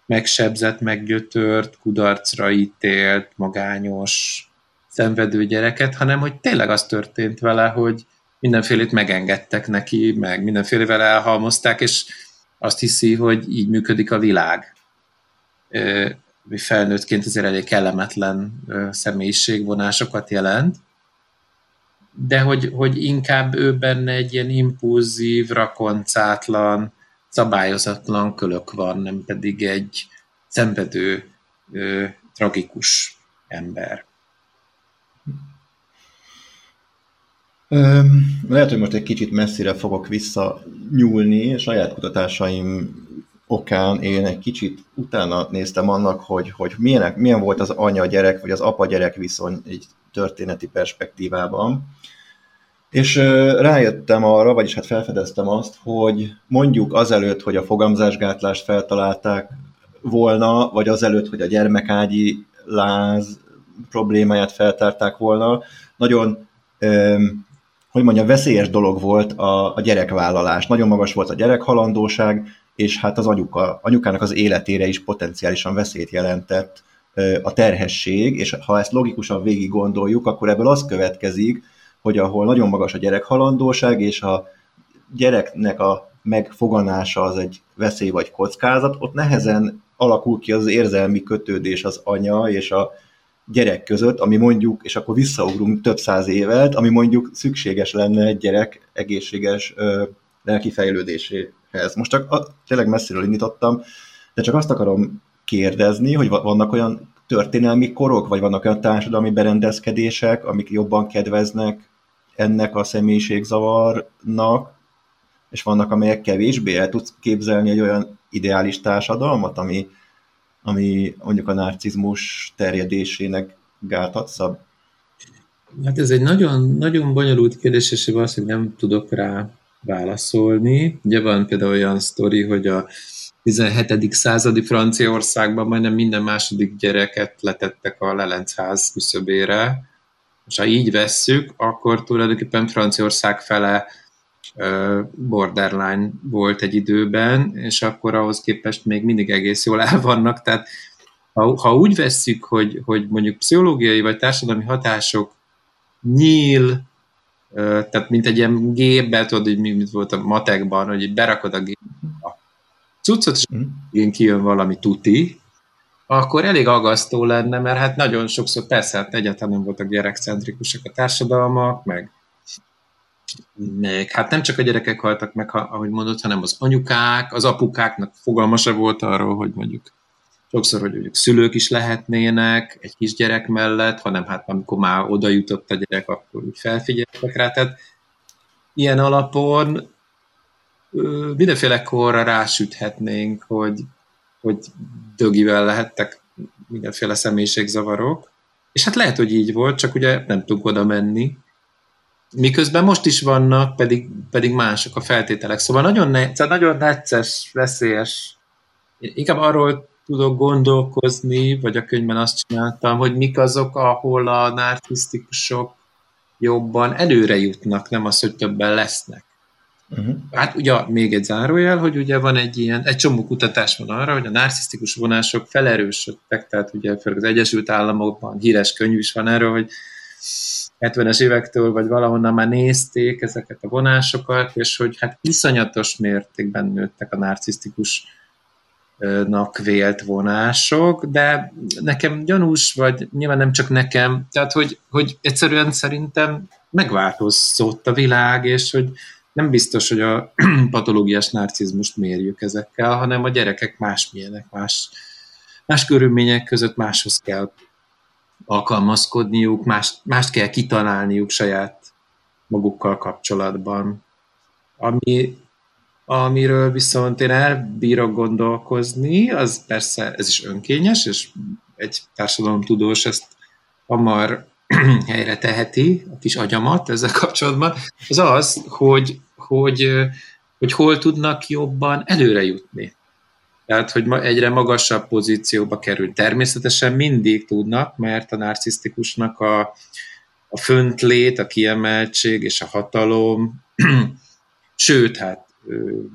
S2: megsebzett, meggyötört, kudarcra ítélt, magányos, szenvedő gyereket, hanem hogy tényleg az történt vele, hogy mindenfélét megengedtek neki, meg mindenfélevel elhalmozták, és azt hiszi, hogy így működik a világ. Mi felnőttként azért elég kellemetlen személyiségvonásokat jelent, de hogy, hogy inkább ő benne egy ilyen impulzív, rakoncátlan, szabályozatlan kölök van, nem pedig egy szenvedő, tragikus ember.
S1: Lehet, hogy most egy kicsit messzire fogok visszanyúlni, saját kutatásaim okán én egy kicsit utána néztem annak, hogy, hogy milyen, milyen volt az anya-gyerek, vagy az apa-gyerek viszony egy történeti perspektívában. És rájöttem arra, vagyis hát felfedeztem azt, hogy mondjuk azelőtt, hogy a fogamzásgátlást feltalálták volna, vagy azelőtt, hogy a gyermekágyi láz problémáját feltárták volna, nagyon hogy mondjam, veszélyes dolog volt a, a gyerekvállalás. Nagyon magas volt a gyerekhalandóság, és hát az anyuka, anyukának az életére is potenciálisan veszélyt jelentett a terhesség, és ha ezt logikusan végig gondoljuk, akkor ebből az következik, hogy ahol nagyon magas a gyerekhalandóság, és a gyereknek a megfoganása az egy veszély vagy kockázat, ott nehezen alakul ki az érzelmi kötődés az anya és a gyerek között, ami mondjuk, és akkor visszaugrunk több száz évet, ami mondjuk szükséges lenne egy gyerek egészséges ö, lelki fejlődéséhez. Most csak a, tényleg messziről indítottam, de csak azt akarom kérdezni, hogy vannak olyan történelmi korok, vagy vannak olyan társadalmi berendezkedések, amik jobban kedveznek ennek a személyiségzavarnak, és vannak, amelyek kevésbé el tudsz képzelni egy olyan ideális társadalmat, ami, ami mondjuk a narcizmus terjedésének gátat szab?
S2: Hát ez egy nagyon, nagyon bonyolult kérdés, és valószínűleg nem tudok rá válaszolni. Ugye van például olyan sztori, hogy a 17. századi Franciaországban majdnem minden második gyereket letettek a Lelencház küszöbére. És ha így vesszük, akkor tulajdonképpen Franciaország fele borderline volt egy időben, és akkor ahhoz képest még mindig egész jól el vannak. Tehát ha, ha úgy vesszük, hogy, hogy mondjuk pszichológiai vagy társadalmi hatások nyíl, tehát mint egy ilyen gépbe, tudod, hogy mint volt a matekban, hogy berakod a gépbe a cuccot, és mm. kijön valami tuti, akkor elég agasztó lenne, mert hát nagyon sokszor persze hát egyáltalán nem voltak gyerekcentrikusak a társadalmak, meg meg hát nem csak a gyerekek haltak meg, ahogy mondott, hanem az anyukák, az apukáknak fogalma se volt arról, hogy mondjuk sokszor, hogy mondjuk szülők is lehetnének egy kisgyerek mellett, hanem hát amikor már oda jutott a gyerek, akkor úgy felfigyeltek rá. Tehát ilyen alapon mindenféle korra rásüthetnénk, hogy, hogy dögivel lehettek mindenféle személyiségzavarok, és hát lehet, hogy így volt, csak ugye nem tudunk oda menni, Miközben most is vannak, pedig, pedig mások a feltételek. Szóval nagyon, ne, szóval nagyon necces, veszélyes. Inkább arról tudok gondolkozni, vagy a könyvben azt csináltam, hogy mik azok, ahol a narcisztikusok jobban előre jutnak, nem az, hogy többen lesznek. Uh-huh. Hát ugye még egy zárójel, hogy ugye van egy ilyen, egy csomó kutatás van arra, hogy a narcisztikus vonások felerősödtek, tehát ugye főleg az Egyesült Államokban híres könyv is van erről, hogy 70-es évektől, vagy valahonnan már nézték ezeket a vonásokat, és hogy hát iszonyatos mértékben nőttek a narcisztikus nak vélt vonások, de nekem gyanús, vagy nyilván nem csak nekem, tehát hogy, hogy egyszerűen szerintem megváltozott a világ, és hogy nem biztos, hogy a patológiás narcizmust mérjük ezekkel, hanem a gyerekek másmilyenek, más, más körülmények között máshoz kell alkalmazkodniuk, mást, mást kell kitalálniuk saját magukkal kapcsolatban. Ami, amiről viszont én elbírok gondolkozni, az persze ez is önkényes, és egy társadalomtudós ezt hamar helyre teheti a kis agyamat ezzel kapcsolatban, az az, hogy, hogy, hogy hol tudnak jobban előre jutni. Tehát, hogy egyre magasabb pozícióba kerül. Természetesen mindig tudnak, mert a narcisztikusnak a, a föntlét, a kiemeltség és a hatalom, sőt, hát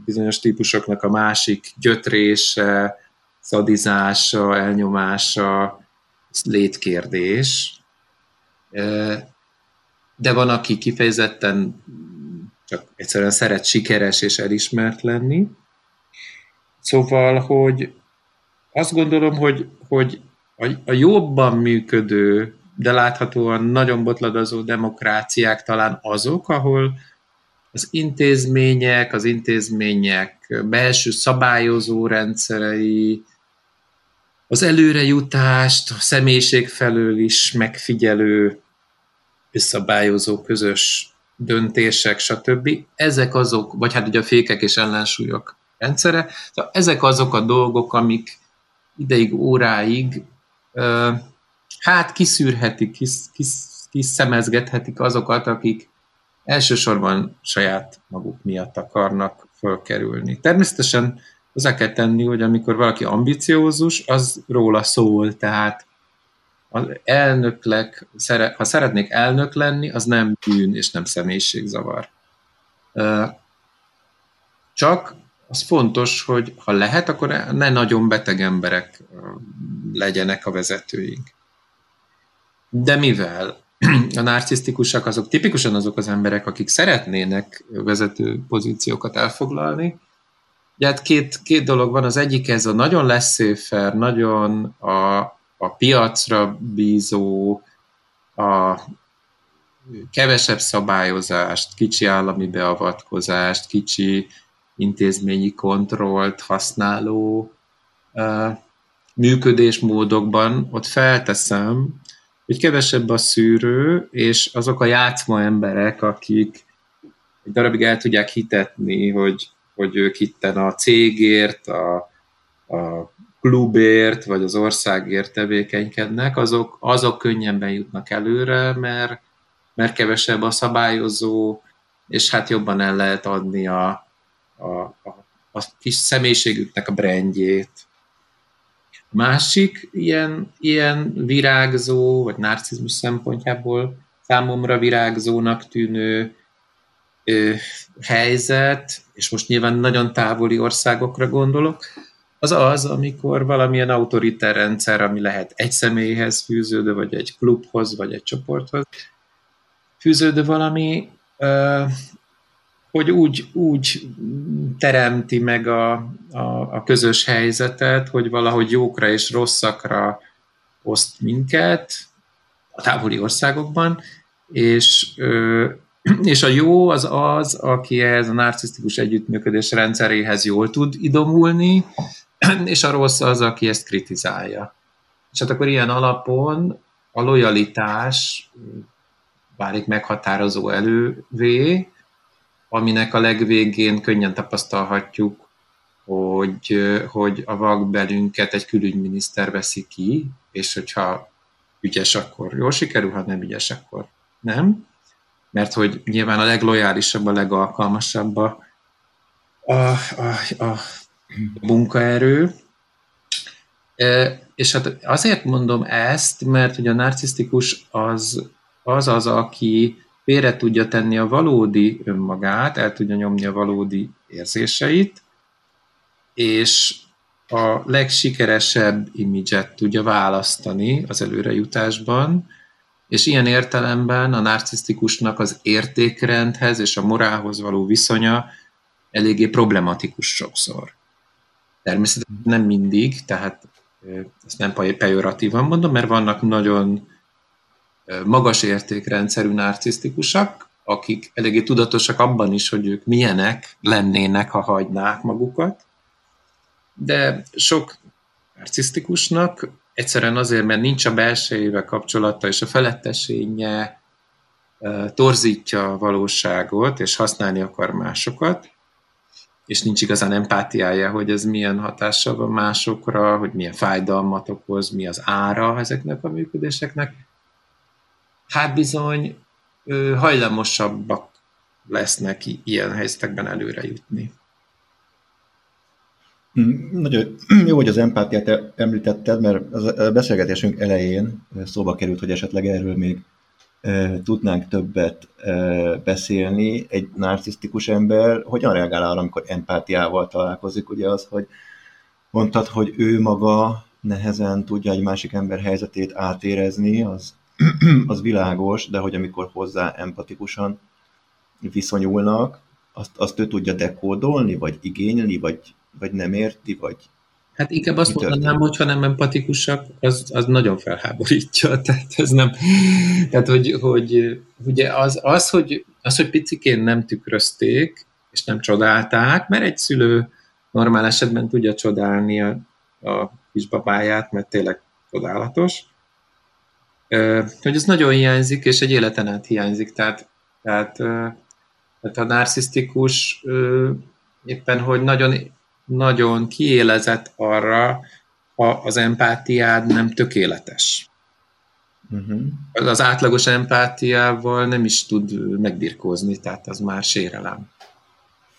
S2: bizonyos típusoknak a másik gyötrése, szadizása, elnyomása, létkérdés. De van, aki kifejezetten csak egyszerűen szeret sikeres és elismert lenni, Szóval, hogy azt gondolom, hogy, hogy a, a jobban működő, de láthatóan nagyon botladozó demokráciák talán azok, ahol az intézmények, az intézmények belső szabályozó rendszerei, az előrejutást, a személyiség felől is megfigyelő, szabályozó közös döntések, stb. Ezek azok, vagy hát ugye a fékek és ellensúlyok rendszere. Szóval ezek azok a dolgok, amik ideig, óráig hát kiszűrhetik, kis, kis, kiszemezgethetik azokat, akik elsősorban saját maguk miatt akarnak fölkerülni. Természetesen hozzá kell tenni, hogy amikor valaki ambiciózus, az róla szól, tehát az elnöklek, ha szeretnék elnök lenni, az nem bűn és nem személyiségzavar. Csak az fontos, hogy ha lehet, akkor ne nagyon beteg emberek legyenek a vezetőink. De mivel a narcisztikusak azok tipikusan azok az emberek, akik szeretnének vezető pozíciókat elfoglalni. Ugye hát két, két dolog van, az egyik ez a nagyon leszéfer, nagyon a, a piacra bízó, a kevesebb szabályozást, kicsi állami beavatkozást, kicsi intézményi kontrollt használó működésmódokban, ott felteszem, hogy kevesebb a szűrő, és azok a játszma emberek, akik egy darabig el tudják hitetni, hogy, hogy ők itten a cégért, a, a klubért, vagy az országért tevékenykednek, azok, azok könnyebben jutnak előre, mert, mert kevesebb a szabályozó, és hát jobban el lehet adni a, a, a, a kis személyiségüknek a brandjét. Másik ilyen, ilyen virágzó, vagy narcizmus szempontjából számomra virágzónak tűnő ö, helyzet, és most nyilván nagyon távoli országokra gondolok, az az, amikor valamilyen autoritár rendszer, ami lehet egy személyhez fűződő, vagy egy klubhoz, vagy egy csoporthoz fűződő valami, hogy úgy, úgy teremti meg a, a, a közös helyzetet, hogy valahogy jókra és rosszakra oszt minket a távoli országokban, és, és a jó az az, aki ehhez a narcisztikus együttműködés rendszeréhez jól tud idomulni, és a rossz az, aki ezt kritizálja. És hát akkor ilyen alapon a lojalitás válik meghatározó elővé, aminek a legvégén könnyen tapasztalhatjuk, hogy, hogy a vakbelünket egy külügyminiszter veszi ki, és hogyha ügyes, akkor jól sikerül, ha nem ügyes, akkor nem. Mert hogy nyilván a leglojálisabb, a legalkalmasabb a, a, a, a munkaerő. E, és hát azért mondom ezt, mert hogy a narcisztikus az az, az aki félre tudja tenni a valódi önmagát, el tudja nyomni a valódi érzéseit, és a legsikeresebb imidzset tudja választani az előrejutásban, és ilyen értelemben a narcisztikusnak az értékrendhez és a morálhoz való viszonya eléggé problematikus sokszor. Természetesen nem mindig, tehát ezt nem pejoratívan mondom, mert vannak nagyon magas értékrendszerű narcisztikusak, akik eléggé tudatosak abban is, hogy ők milyenek lennének, ha hagynák magukat, de sok narcisztikusnak egyszerűen azért, mert nincs a belsejével kapcsolata, és a felettesénye torzítja a valóságot, és használni akar másokat, és nincs igazán empátiája, hogy ez milyen hatással van másokra, hogy milyen fájdalmat okoz, mi az ára ezeknek a működéseknek, hát bizony hajlamosabbak lesznek ilyen helyzetekben előre jutni.
S1: Hm, nagyon jó, hogy az empátiát említetted, mert a beszélgetésünk elején szóba került, hogy esetleg erről még tudnánk többet beszélni. Egy narcisztikus ember hogyan reagál arra, amikor empátiával találkozik? Ugye az, hogy mondtad, hogy ő maga nehezen tudja egy másik ember helyzetét átérezni, az az világos, de hogy amikor hozzá empatikusan viszonyulnak, azt, azt ő tudja dekódolni, vagy igényelni, vagy, vagy nem érti, vagy
S2: Hát inkább azt mondanám, hogy ha nem empatikusak, az, az nagyon felháborítja. Tehát ez nem. Tehát, hogy, hogy ugye az, az, hogy, az, hogy picikén nem tükrözték, és nem csodálták, mert egy szülő normál esetben tudja csodálni a, a kisbabáját, mert tényleg csodálatos, hogy ez nagyon hiányzik, és egy életen át hiányzik. Tehát, tehát, tehát a narcisztikus éppen, hogy nagyon, nagyon kiélezett arra, ha az empátiád nem tökéletes. Uh-huh. Az átlagos empátiával nem is tud megbirkózni, tehát az már sérelem.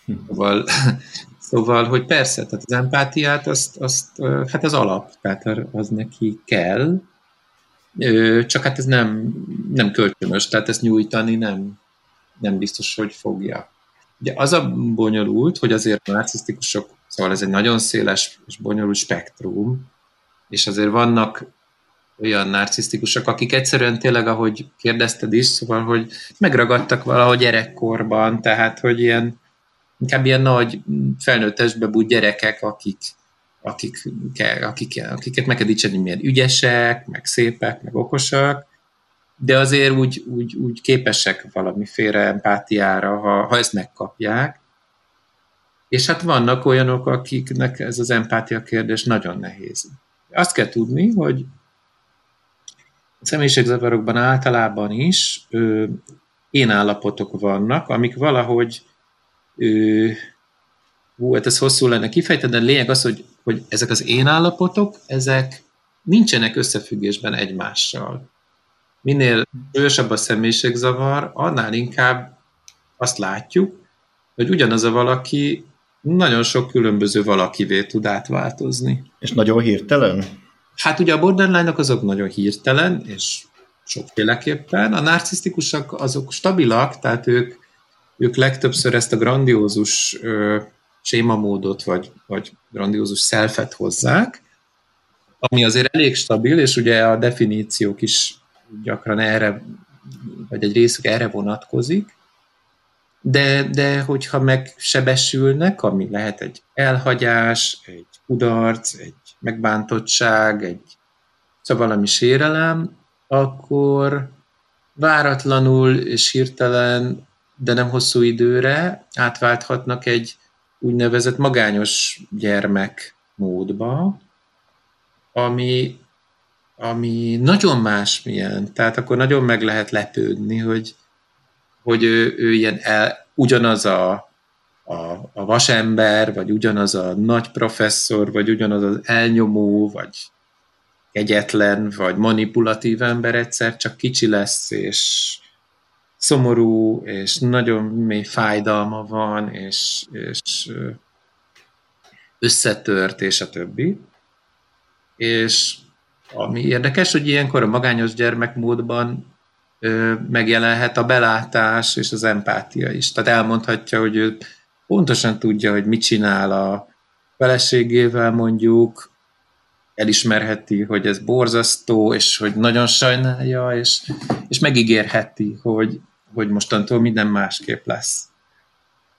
S2: Hm. Szóval, szóval, hogy persze, tehát az empátiát, azt, azt, hát az alap, tehát az neki kell, csak hát ez nem, nem kölcsönös, tehát ezt nyújtani nem, nem biztos, hogy fogja. Ugye az a bonyolult, hogy azért a narcisztikusok, szóval ez egy nagyon széles és bonyolult spektrum, és azért vannak olyan narcisztikusak, akik egyszerűen tényleg, ahogy kérdezted is, szóval, hogy megragadtak valahogy gyerekkorban, tehát, hogy ilyen, inkább ilyen nagy felnőttesbe bújt gyerekek, akik, akik, akik, akiket meg kell dicsérni, milyen ügyesek, meg szépek, meg okosak, de azért úgy, úgy, úgy képesek valamiféle empátiára, ha, ha ezt megkapják. És hát vannak olyanok, akiknek ez az empátia kérdés nagyon nehéz. Azt kell tudni, hogy a személyiségzavarokban általában is ö, én állapotok vannak, amik valahogy ö, hú, hát ez hosszú lenne kifejteni, de lényeg az, hogy, hogy ezek az én állapotok, ezek nincsenek összefüggésben egymással. Minél erősebb a személyiségzavar, annál inkább azt látjuk, hogy ugyanaz a valaki nagyon sok különböző valakivé tud átváltozni.
S1: És nagyon hirtelen?
S2: Hát ugye a borderline azok nagyon hirtelen, és sokféleképpen. A narcisztikusak azok stabilak, tehát ők, ők legtöbbször ezt a grandiózus ö, sémamódot, vagy, vagy grandiózus szelfet hozzák, ami azért elég stabil, és ugye a definíciók is gyakran erre, vagy egy részük erre vonatkozik, de, de hogyha megsebesülnek, ami lehet egy elhagyás, egy kudarc, egy megbántottság, egy szóval valami sérelem, akkor váratlanul és hirtelen, de nem hosszú időre átválthatnak egy úgynevezett magányos gyermek módba, ami, ami nagyon másmilyen. Tehát akkor nagyon meg lehet lepődni, hogy, hogy ő, ő ilyen el, ugyanaz a a, a vasember, vagy ugyanaz a nagy professzor, vagy ugyanaz az elnyomó, vagy kegyetlen, vagy manipulatív ember egyszer csak kicsi lesz, és szomorú, és nagyon mély fájdalma van, és, és összetört, és a többi. És ami érdekes, hogy ilyenkor a magányos gyermekmódban megjelenhet a belátás és az empátia is. Tehát elmondhatja, hogy ő pontosan tudja, hogy mit csinál a feleségével mondjuk, elismerheti, hogy ez borzasztó, és hogy nagyon sajnálja, és, és megígérheti, hogy, hogy mostantól minden másképp lesz.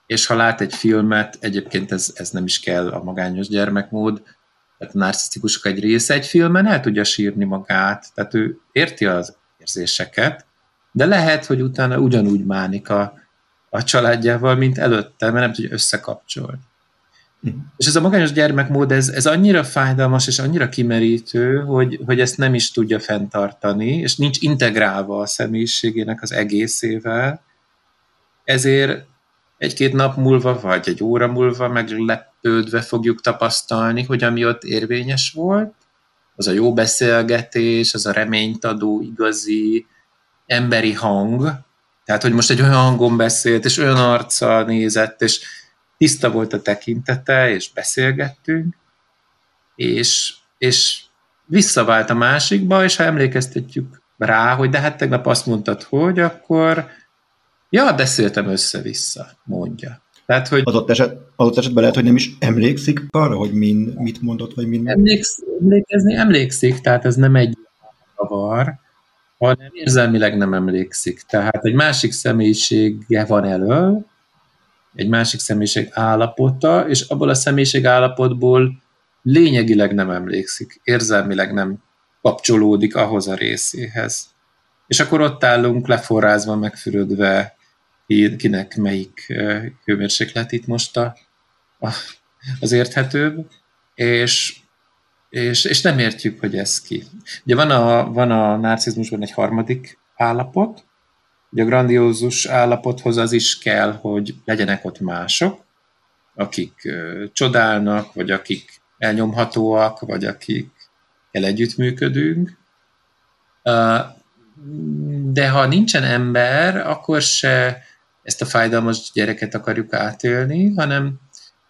S2: És ha lát egy filmet, egyébként ez, ez nem is kell a magányos gyermekmód, tehát a narcisztikusok egy része egy filmen el tudja sírni magát, tehát ő érti az érzéseket, de lehet, hogy utána ugyanúgy mánik a, a családjával, mint előtte, mert nem tudja összekapcsolni. Uh-huh. És ez a magányos gyermekmód, ez, ez annyira fájdalmas és annyira kimerítő, hogy, hogy ezt nem is tudja fenntartani, és nincs integrálva a személyiségének az egészével, ezért egy-két nap múlva, vagy egy óra múlva meglepődve fogjuk tapasztalni, hogy ami ott érvényes volt, az a jó beszélgetés, az a reményt adó igazi emberi hang, tehát, hogy most egy olyan hangon beszélt, és olyan arccal nézett, és tiszta volt a tekintete, és beszélgettünk, és, és visszavált a másikba, és ha emlékeztetjük rá, hogy de hát tegnap azt mondtad, hogy akkor ja, beszéltem össze-vissza, mondja. Tehát, hogy
S1: adott, eset, adott esetben lehet, hogy nem is emlékszik arra, hogy min, mit mondott, vagy min...
S2: Emléksz, emlékezni emlékszik, tehát ez nem egy zavar, hanem érzelmileg nem emlékszik. Tehát egy másik személyisége van elől, egy másik személyiség állapota, és abból a személyiség állapotból lényegileg nem emlékszik, érzelmileg nem kapcsolódik ahhoz a részéhez. És akkor ott állunk leforrázva, megfürödve, kinek melyik hőmérséklet itt most a, a, az érthetőbb, és és, és nem értjük, hogy ez ki. Ugye van a, van a narcizmusban egy harmadik állapot, ugye a grandiózus állapothoz az is kell, hogy legyenek ott mások, akik csodálnak, vagy akik elnyomhatóak, vagy akik el együttműködünk. De ha nincsen ember, akkor se ezt a fájdalmas gyereket akarjuk átélni, hanem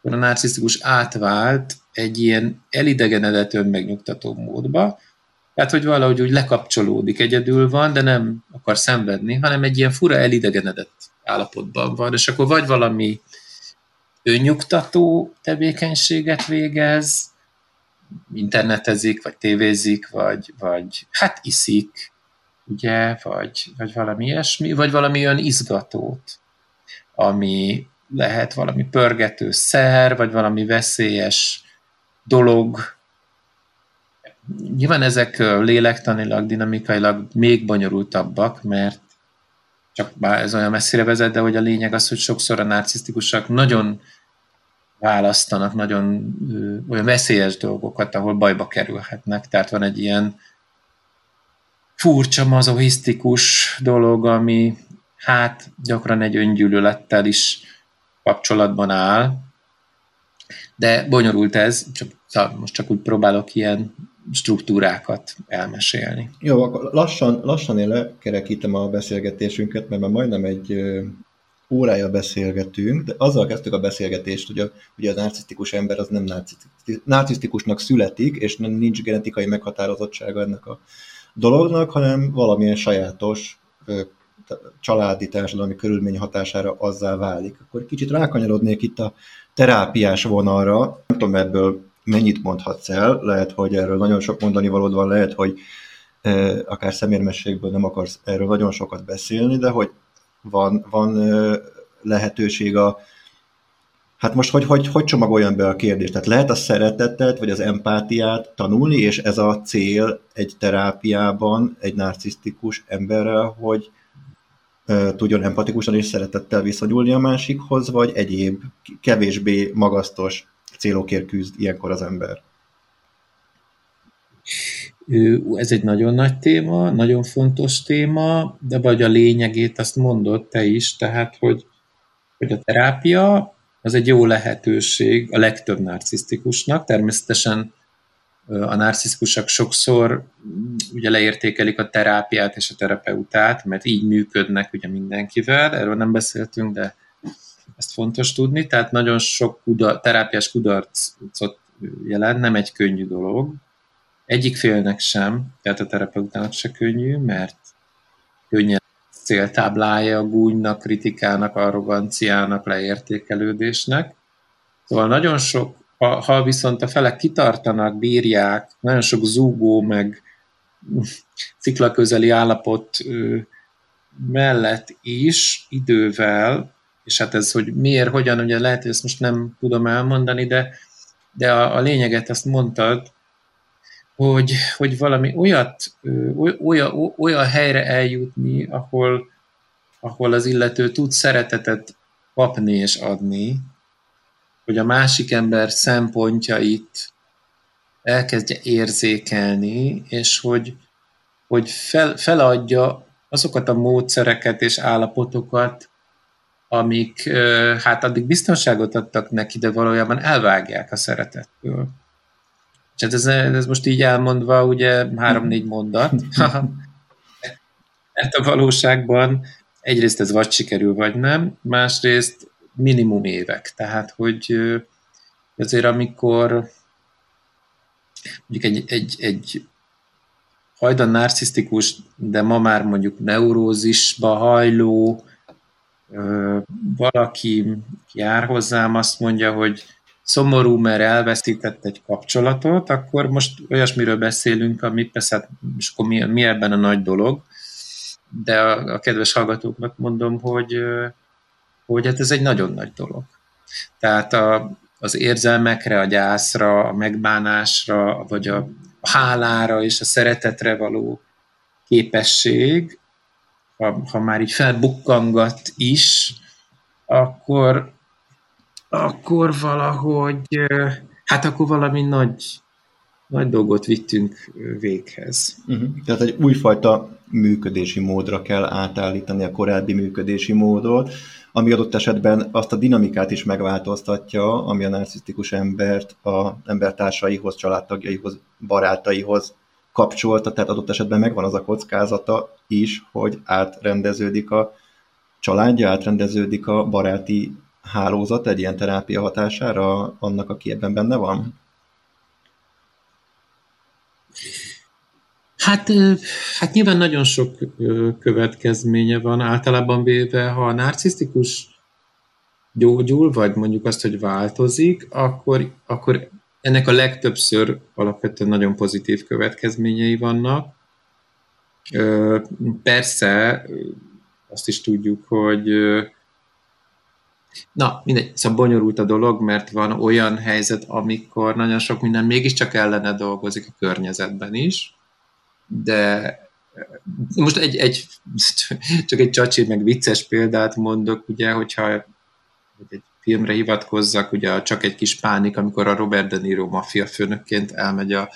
S2: a narcisztikus átvált egy ilyen elidegenedett önmegnyugtató módba, tehát, hogy valahogy úgy lekapcsolódik, egyedül van, de nem akar szenvedni, hanem egy ilyen fura elidegenedett állapotban van, és akkor vagy valami önnyugtató tevékenységet végez, internetezik, vagy tévézik, vagy, vagy hát iszik, ugye, vagy, vagy valami ilyesmi, vagy valami olyan izgatót, ami lehet valami pörgető szer, vagy valami veszélyes dolog. Nyilván ezek lélektanilag, dinamikailag még bonyolultabbak, mert csak már ez olyan messzire vezet, de hogy a lényeg az, hogy sokszor a narcisztikusak nagyon választanak nagyon ö, olyan veszélyes dolgokat, ahol bajba kerülhetnek. Tehát van egy ilyen furcsa, mazohisztikus dolog, ami hát gyakran egy öngyűlölettel is kapcsolatban áll, de bonyolult ez, csak, most csak úgy próbálok ilyen struktúrákat elmesélni.
S1: Jó, akkor lassan, lassan én lekerekítem a beszélgetésünket, mert már majdnem egy órája beszélgetünk, de azzal kezdtük a beszélgetést, hogy a, ugye a narcisztikus ember az nem narcisztikusnak születik, és nem nincs genetikai meghatározottsága ennek a dolognak, hanem valamilyen sajátos családi társadalmi körülmény hatására azzá válik. Akkor kicsit rákanyarodnék itt a terápiás vonalra. Nem tudom ebből mennyit mondhatsz el, lehet, hogy erről nagyon sok mondani valód van, lehet, hogy akár szemérmességből nem akarsz erről nagyon sokat beszélni, de hogy van, van lehetőség a Hát most hogy, hogy, hogy csomagoljam be a kérdést? Tehát lehet a szeretetet, vagy az empátiát tanulni, és ez a cél egy terápiában, egy narcisztikus emberrel, hogy tudjon empatikusan és szeretettel viszonyulni a másikhoz, vagy egyéb kevésbé magasztos célokért küzd ilyenkor az ember?
S2: Ez egy nagyon nagy téma, nagyon fontos téma, de vagy a lényegét azt mondod te is, tehát, hogy, hogy a terápia az egy jó lehetőség a legtöbb narcisztikusnak. Természetesen a narcisztikusok sokszor ugye leértékelik a terápiát és a terapeutát, mert így működnek ugye mindenkivel, erről nem beszéltünk, de ezt fontos tudni, tehát nagyon sok kuda, terápiás kudarcot jelent, nem egy könnyű dolog. Egyik félnek sem, tehát a terapeutának se könnyű, mert könnyen céltáblája a gúnynak, kritikának, arroganciának, leértékelődésnek. Szóval nagyon sok, ha, ha viszont a felek kitartanak, bírják, nagyon sok zúgó, meg ciklaközeli állapot mellett is idővel és hát ez, hogy miért, hogyan, ugye lehet, hogy ezt most nem tudom elmondani, de, de a, a lényeget azt mondtad, hogy, hogy valami olyat, olyan, olyan helyre eljutni, ahol, ahol az illető tud szeretetet kapni és adni, hogy a másik ember szempontjait elkezdje érzékelni, és hogy, hogy fel, feladja azokat a módszereket és állapotokat, amik hát addig biztonságot adtak neki, de valójában elvágják a szeretettől. És hát ez, ez most így elmondva ugye három-négy mondat, mert a valóságban egyrészt ez vagy sikerül, vagy nem, másrészt minimum évek. Tehát, hogy azért amikor mondjuk egy, egy, egy hajdan narcisztikus, de ma már mondjuk neurózisba hajló, valaki jár hozzám, azt mondja, hogy szomorú, mert elvesztített egy kapcsolatot, akkor most olyasmiről beszélünk, ami persze, és akkor mi, mi ebben a nagy dolog, de a, a kedves hallgatóknak mondom, hogy, hogy hát ez egy nagyon nagy dolog. Tehát a, az érzelmekre, a gyászra, a megbánásra, vagy a hálára és a szeretetre való képesség, ha, ha már így felbukkangat is, akkor, akkor valahogy, hát akkor valami nagy, nagy dolgot vittünk véghez.
S1: Uh-huh. Tehát egy újfajta működési módra kell átállítani a korábbi működési módot, ami adott esetben azt a dinamikát is megváltoztatja, ami a narcisztikus embert a embertársaihoz, családtagjaihoz, barátaihoz kapcsolta, tehát adott esetben megvan az a kockázata is, hogy átrendeződik a családja, átrendeződik a baráti hálózat egy ilyen terápia hatására annak, aki ebben benne van?
S2: Hát, hát nyilván nagyon sok következménye van. Általában véve, ha a narcisztikus gyógyul, vagy mondjuk azt, hogy változik, akkor, akkor ennek a legtöbbször alapvetően nagyon pozitív következményei vannak. Persze azt is tudjuk, hogy na, mindegy, szóval bonyolult a dolog, mert van olyan helyzet, amikor nagyon sok minden mégiscsak ellene dolgozik a környezetben is, de most egy, egy csak egy csacsi, meg vicces példát mondok, ugye, hogyha egy filmre hivatkozzak, ugye csak egy kis pánik, amikor a Robert De Niro maffia főnökként elmegy a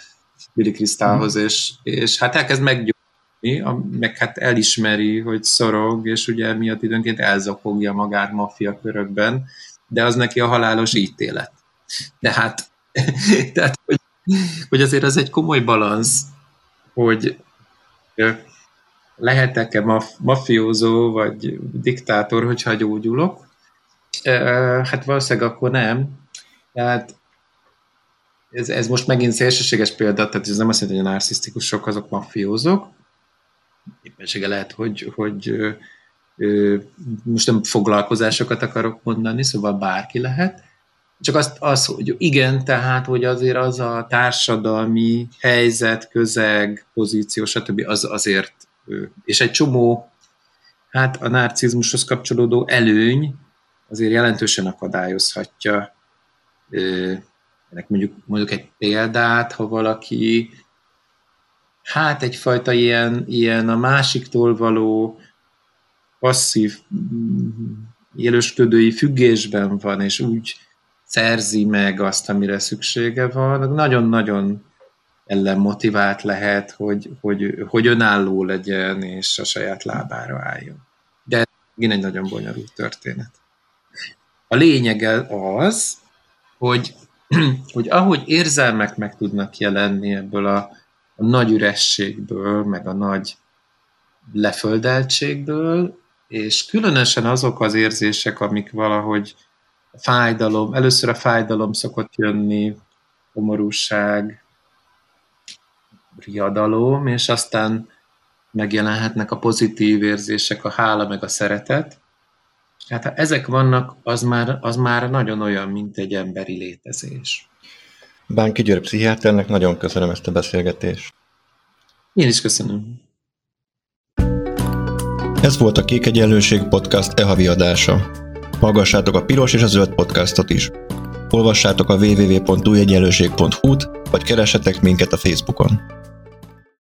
S2: Billy Crystalhoz, mm. és, és hát elkezd meggyógyulni, meg hát elismeri, hogy szorog, és ugye miatt időnként elzapogja magát maffia körökben, de az neki a halálos ítélet. De hát, tehát, hogy, hogy azért az egy komoly balansz, hogy lehetek-e maf- mafiózó vagy diktátor, hogyha gyógyulok, Hát valószínűleg akkor nem. Tehát ez, ez most megint szélsőséges példa, tehát ez nem azt jelenti, hogy a narcisztikusok azok mafiózok. Éppensége lehet, hogy, hogy ö, ö, most nem foglalkozásokat akarok mondani, szóval bárki lehet. Csak azt, az, hogy igen, tehát, hogy azért az a társadalmi helyzet, közeg, pozíció, stb. az azért, és egy csomó, hát a narcizmushoz kapcsolódó előny, azért jelentősen akadályozhatja ennek mondjuk, mondjuk egy példát, ha valaki hát egyfajta ilyen, ilyen a másiktól való passzív élősködői függésben van, és úgy szerzi meg azt, amire szüksége van, nagyon-nagyon ellen motivált lehet, hogy, hogy, hogy önálló legyen, és a saját lábára álljon. De ez egy nagyon bonyolult történet. A lényege az, hogy, hogy ahogy érzelmek meg tudnak jelenni ebből a, a nagy ürességből, meg a nagy leföldeltségből, és különösen azok az érzések, amik valahogy fájdalom, először a fájdalom szokott jönni, komorúság, riadalom, és aztán megjelenhetnek a pozitív érzések, a hála meg a szeretet, Hát ha ezek vannak, az már, az már nagyon olyan, mint egy emberi létezés.
S1: Bánki György pszichiáternek nagyon köszönöm ezt a beszélgetést.
S2: Én is köszönöm.
S1: Ez volt a Kék Egyenlőség Podcast e-havi adása. Hallgassátok a Piros és a Zöld podcastot is. Olvassátok a www.újegyenlőség.hu-t, vagy keressetek minket a Facebookon.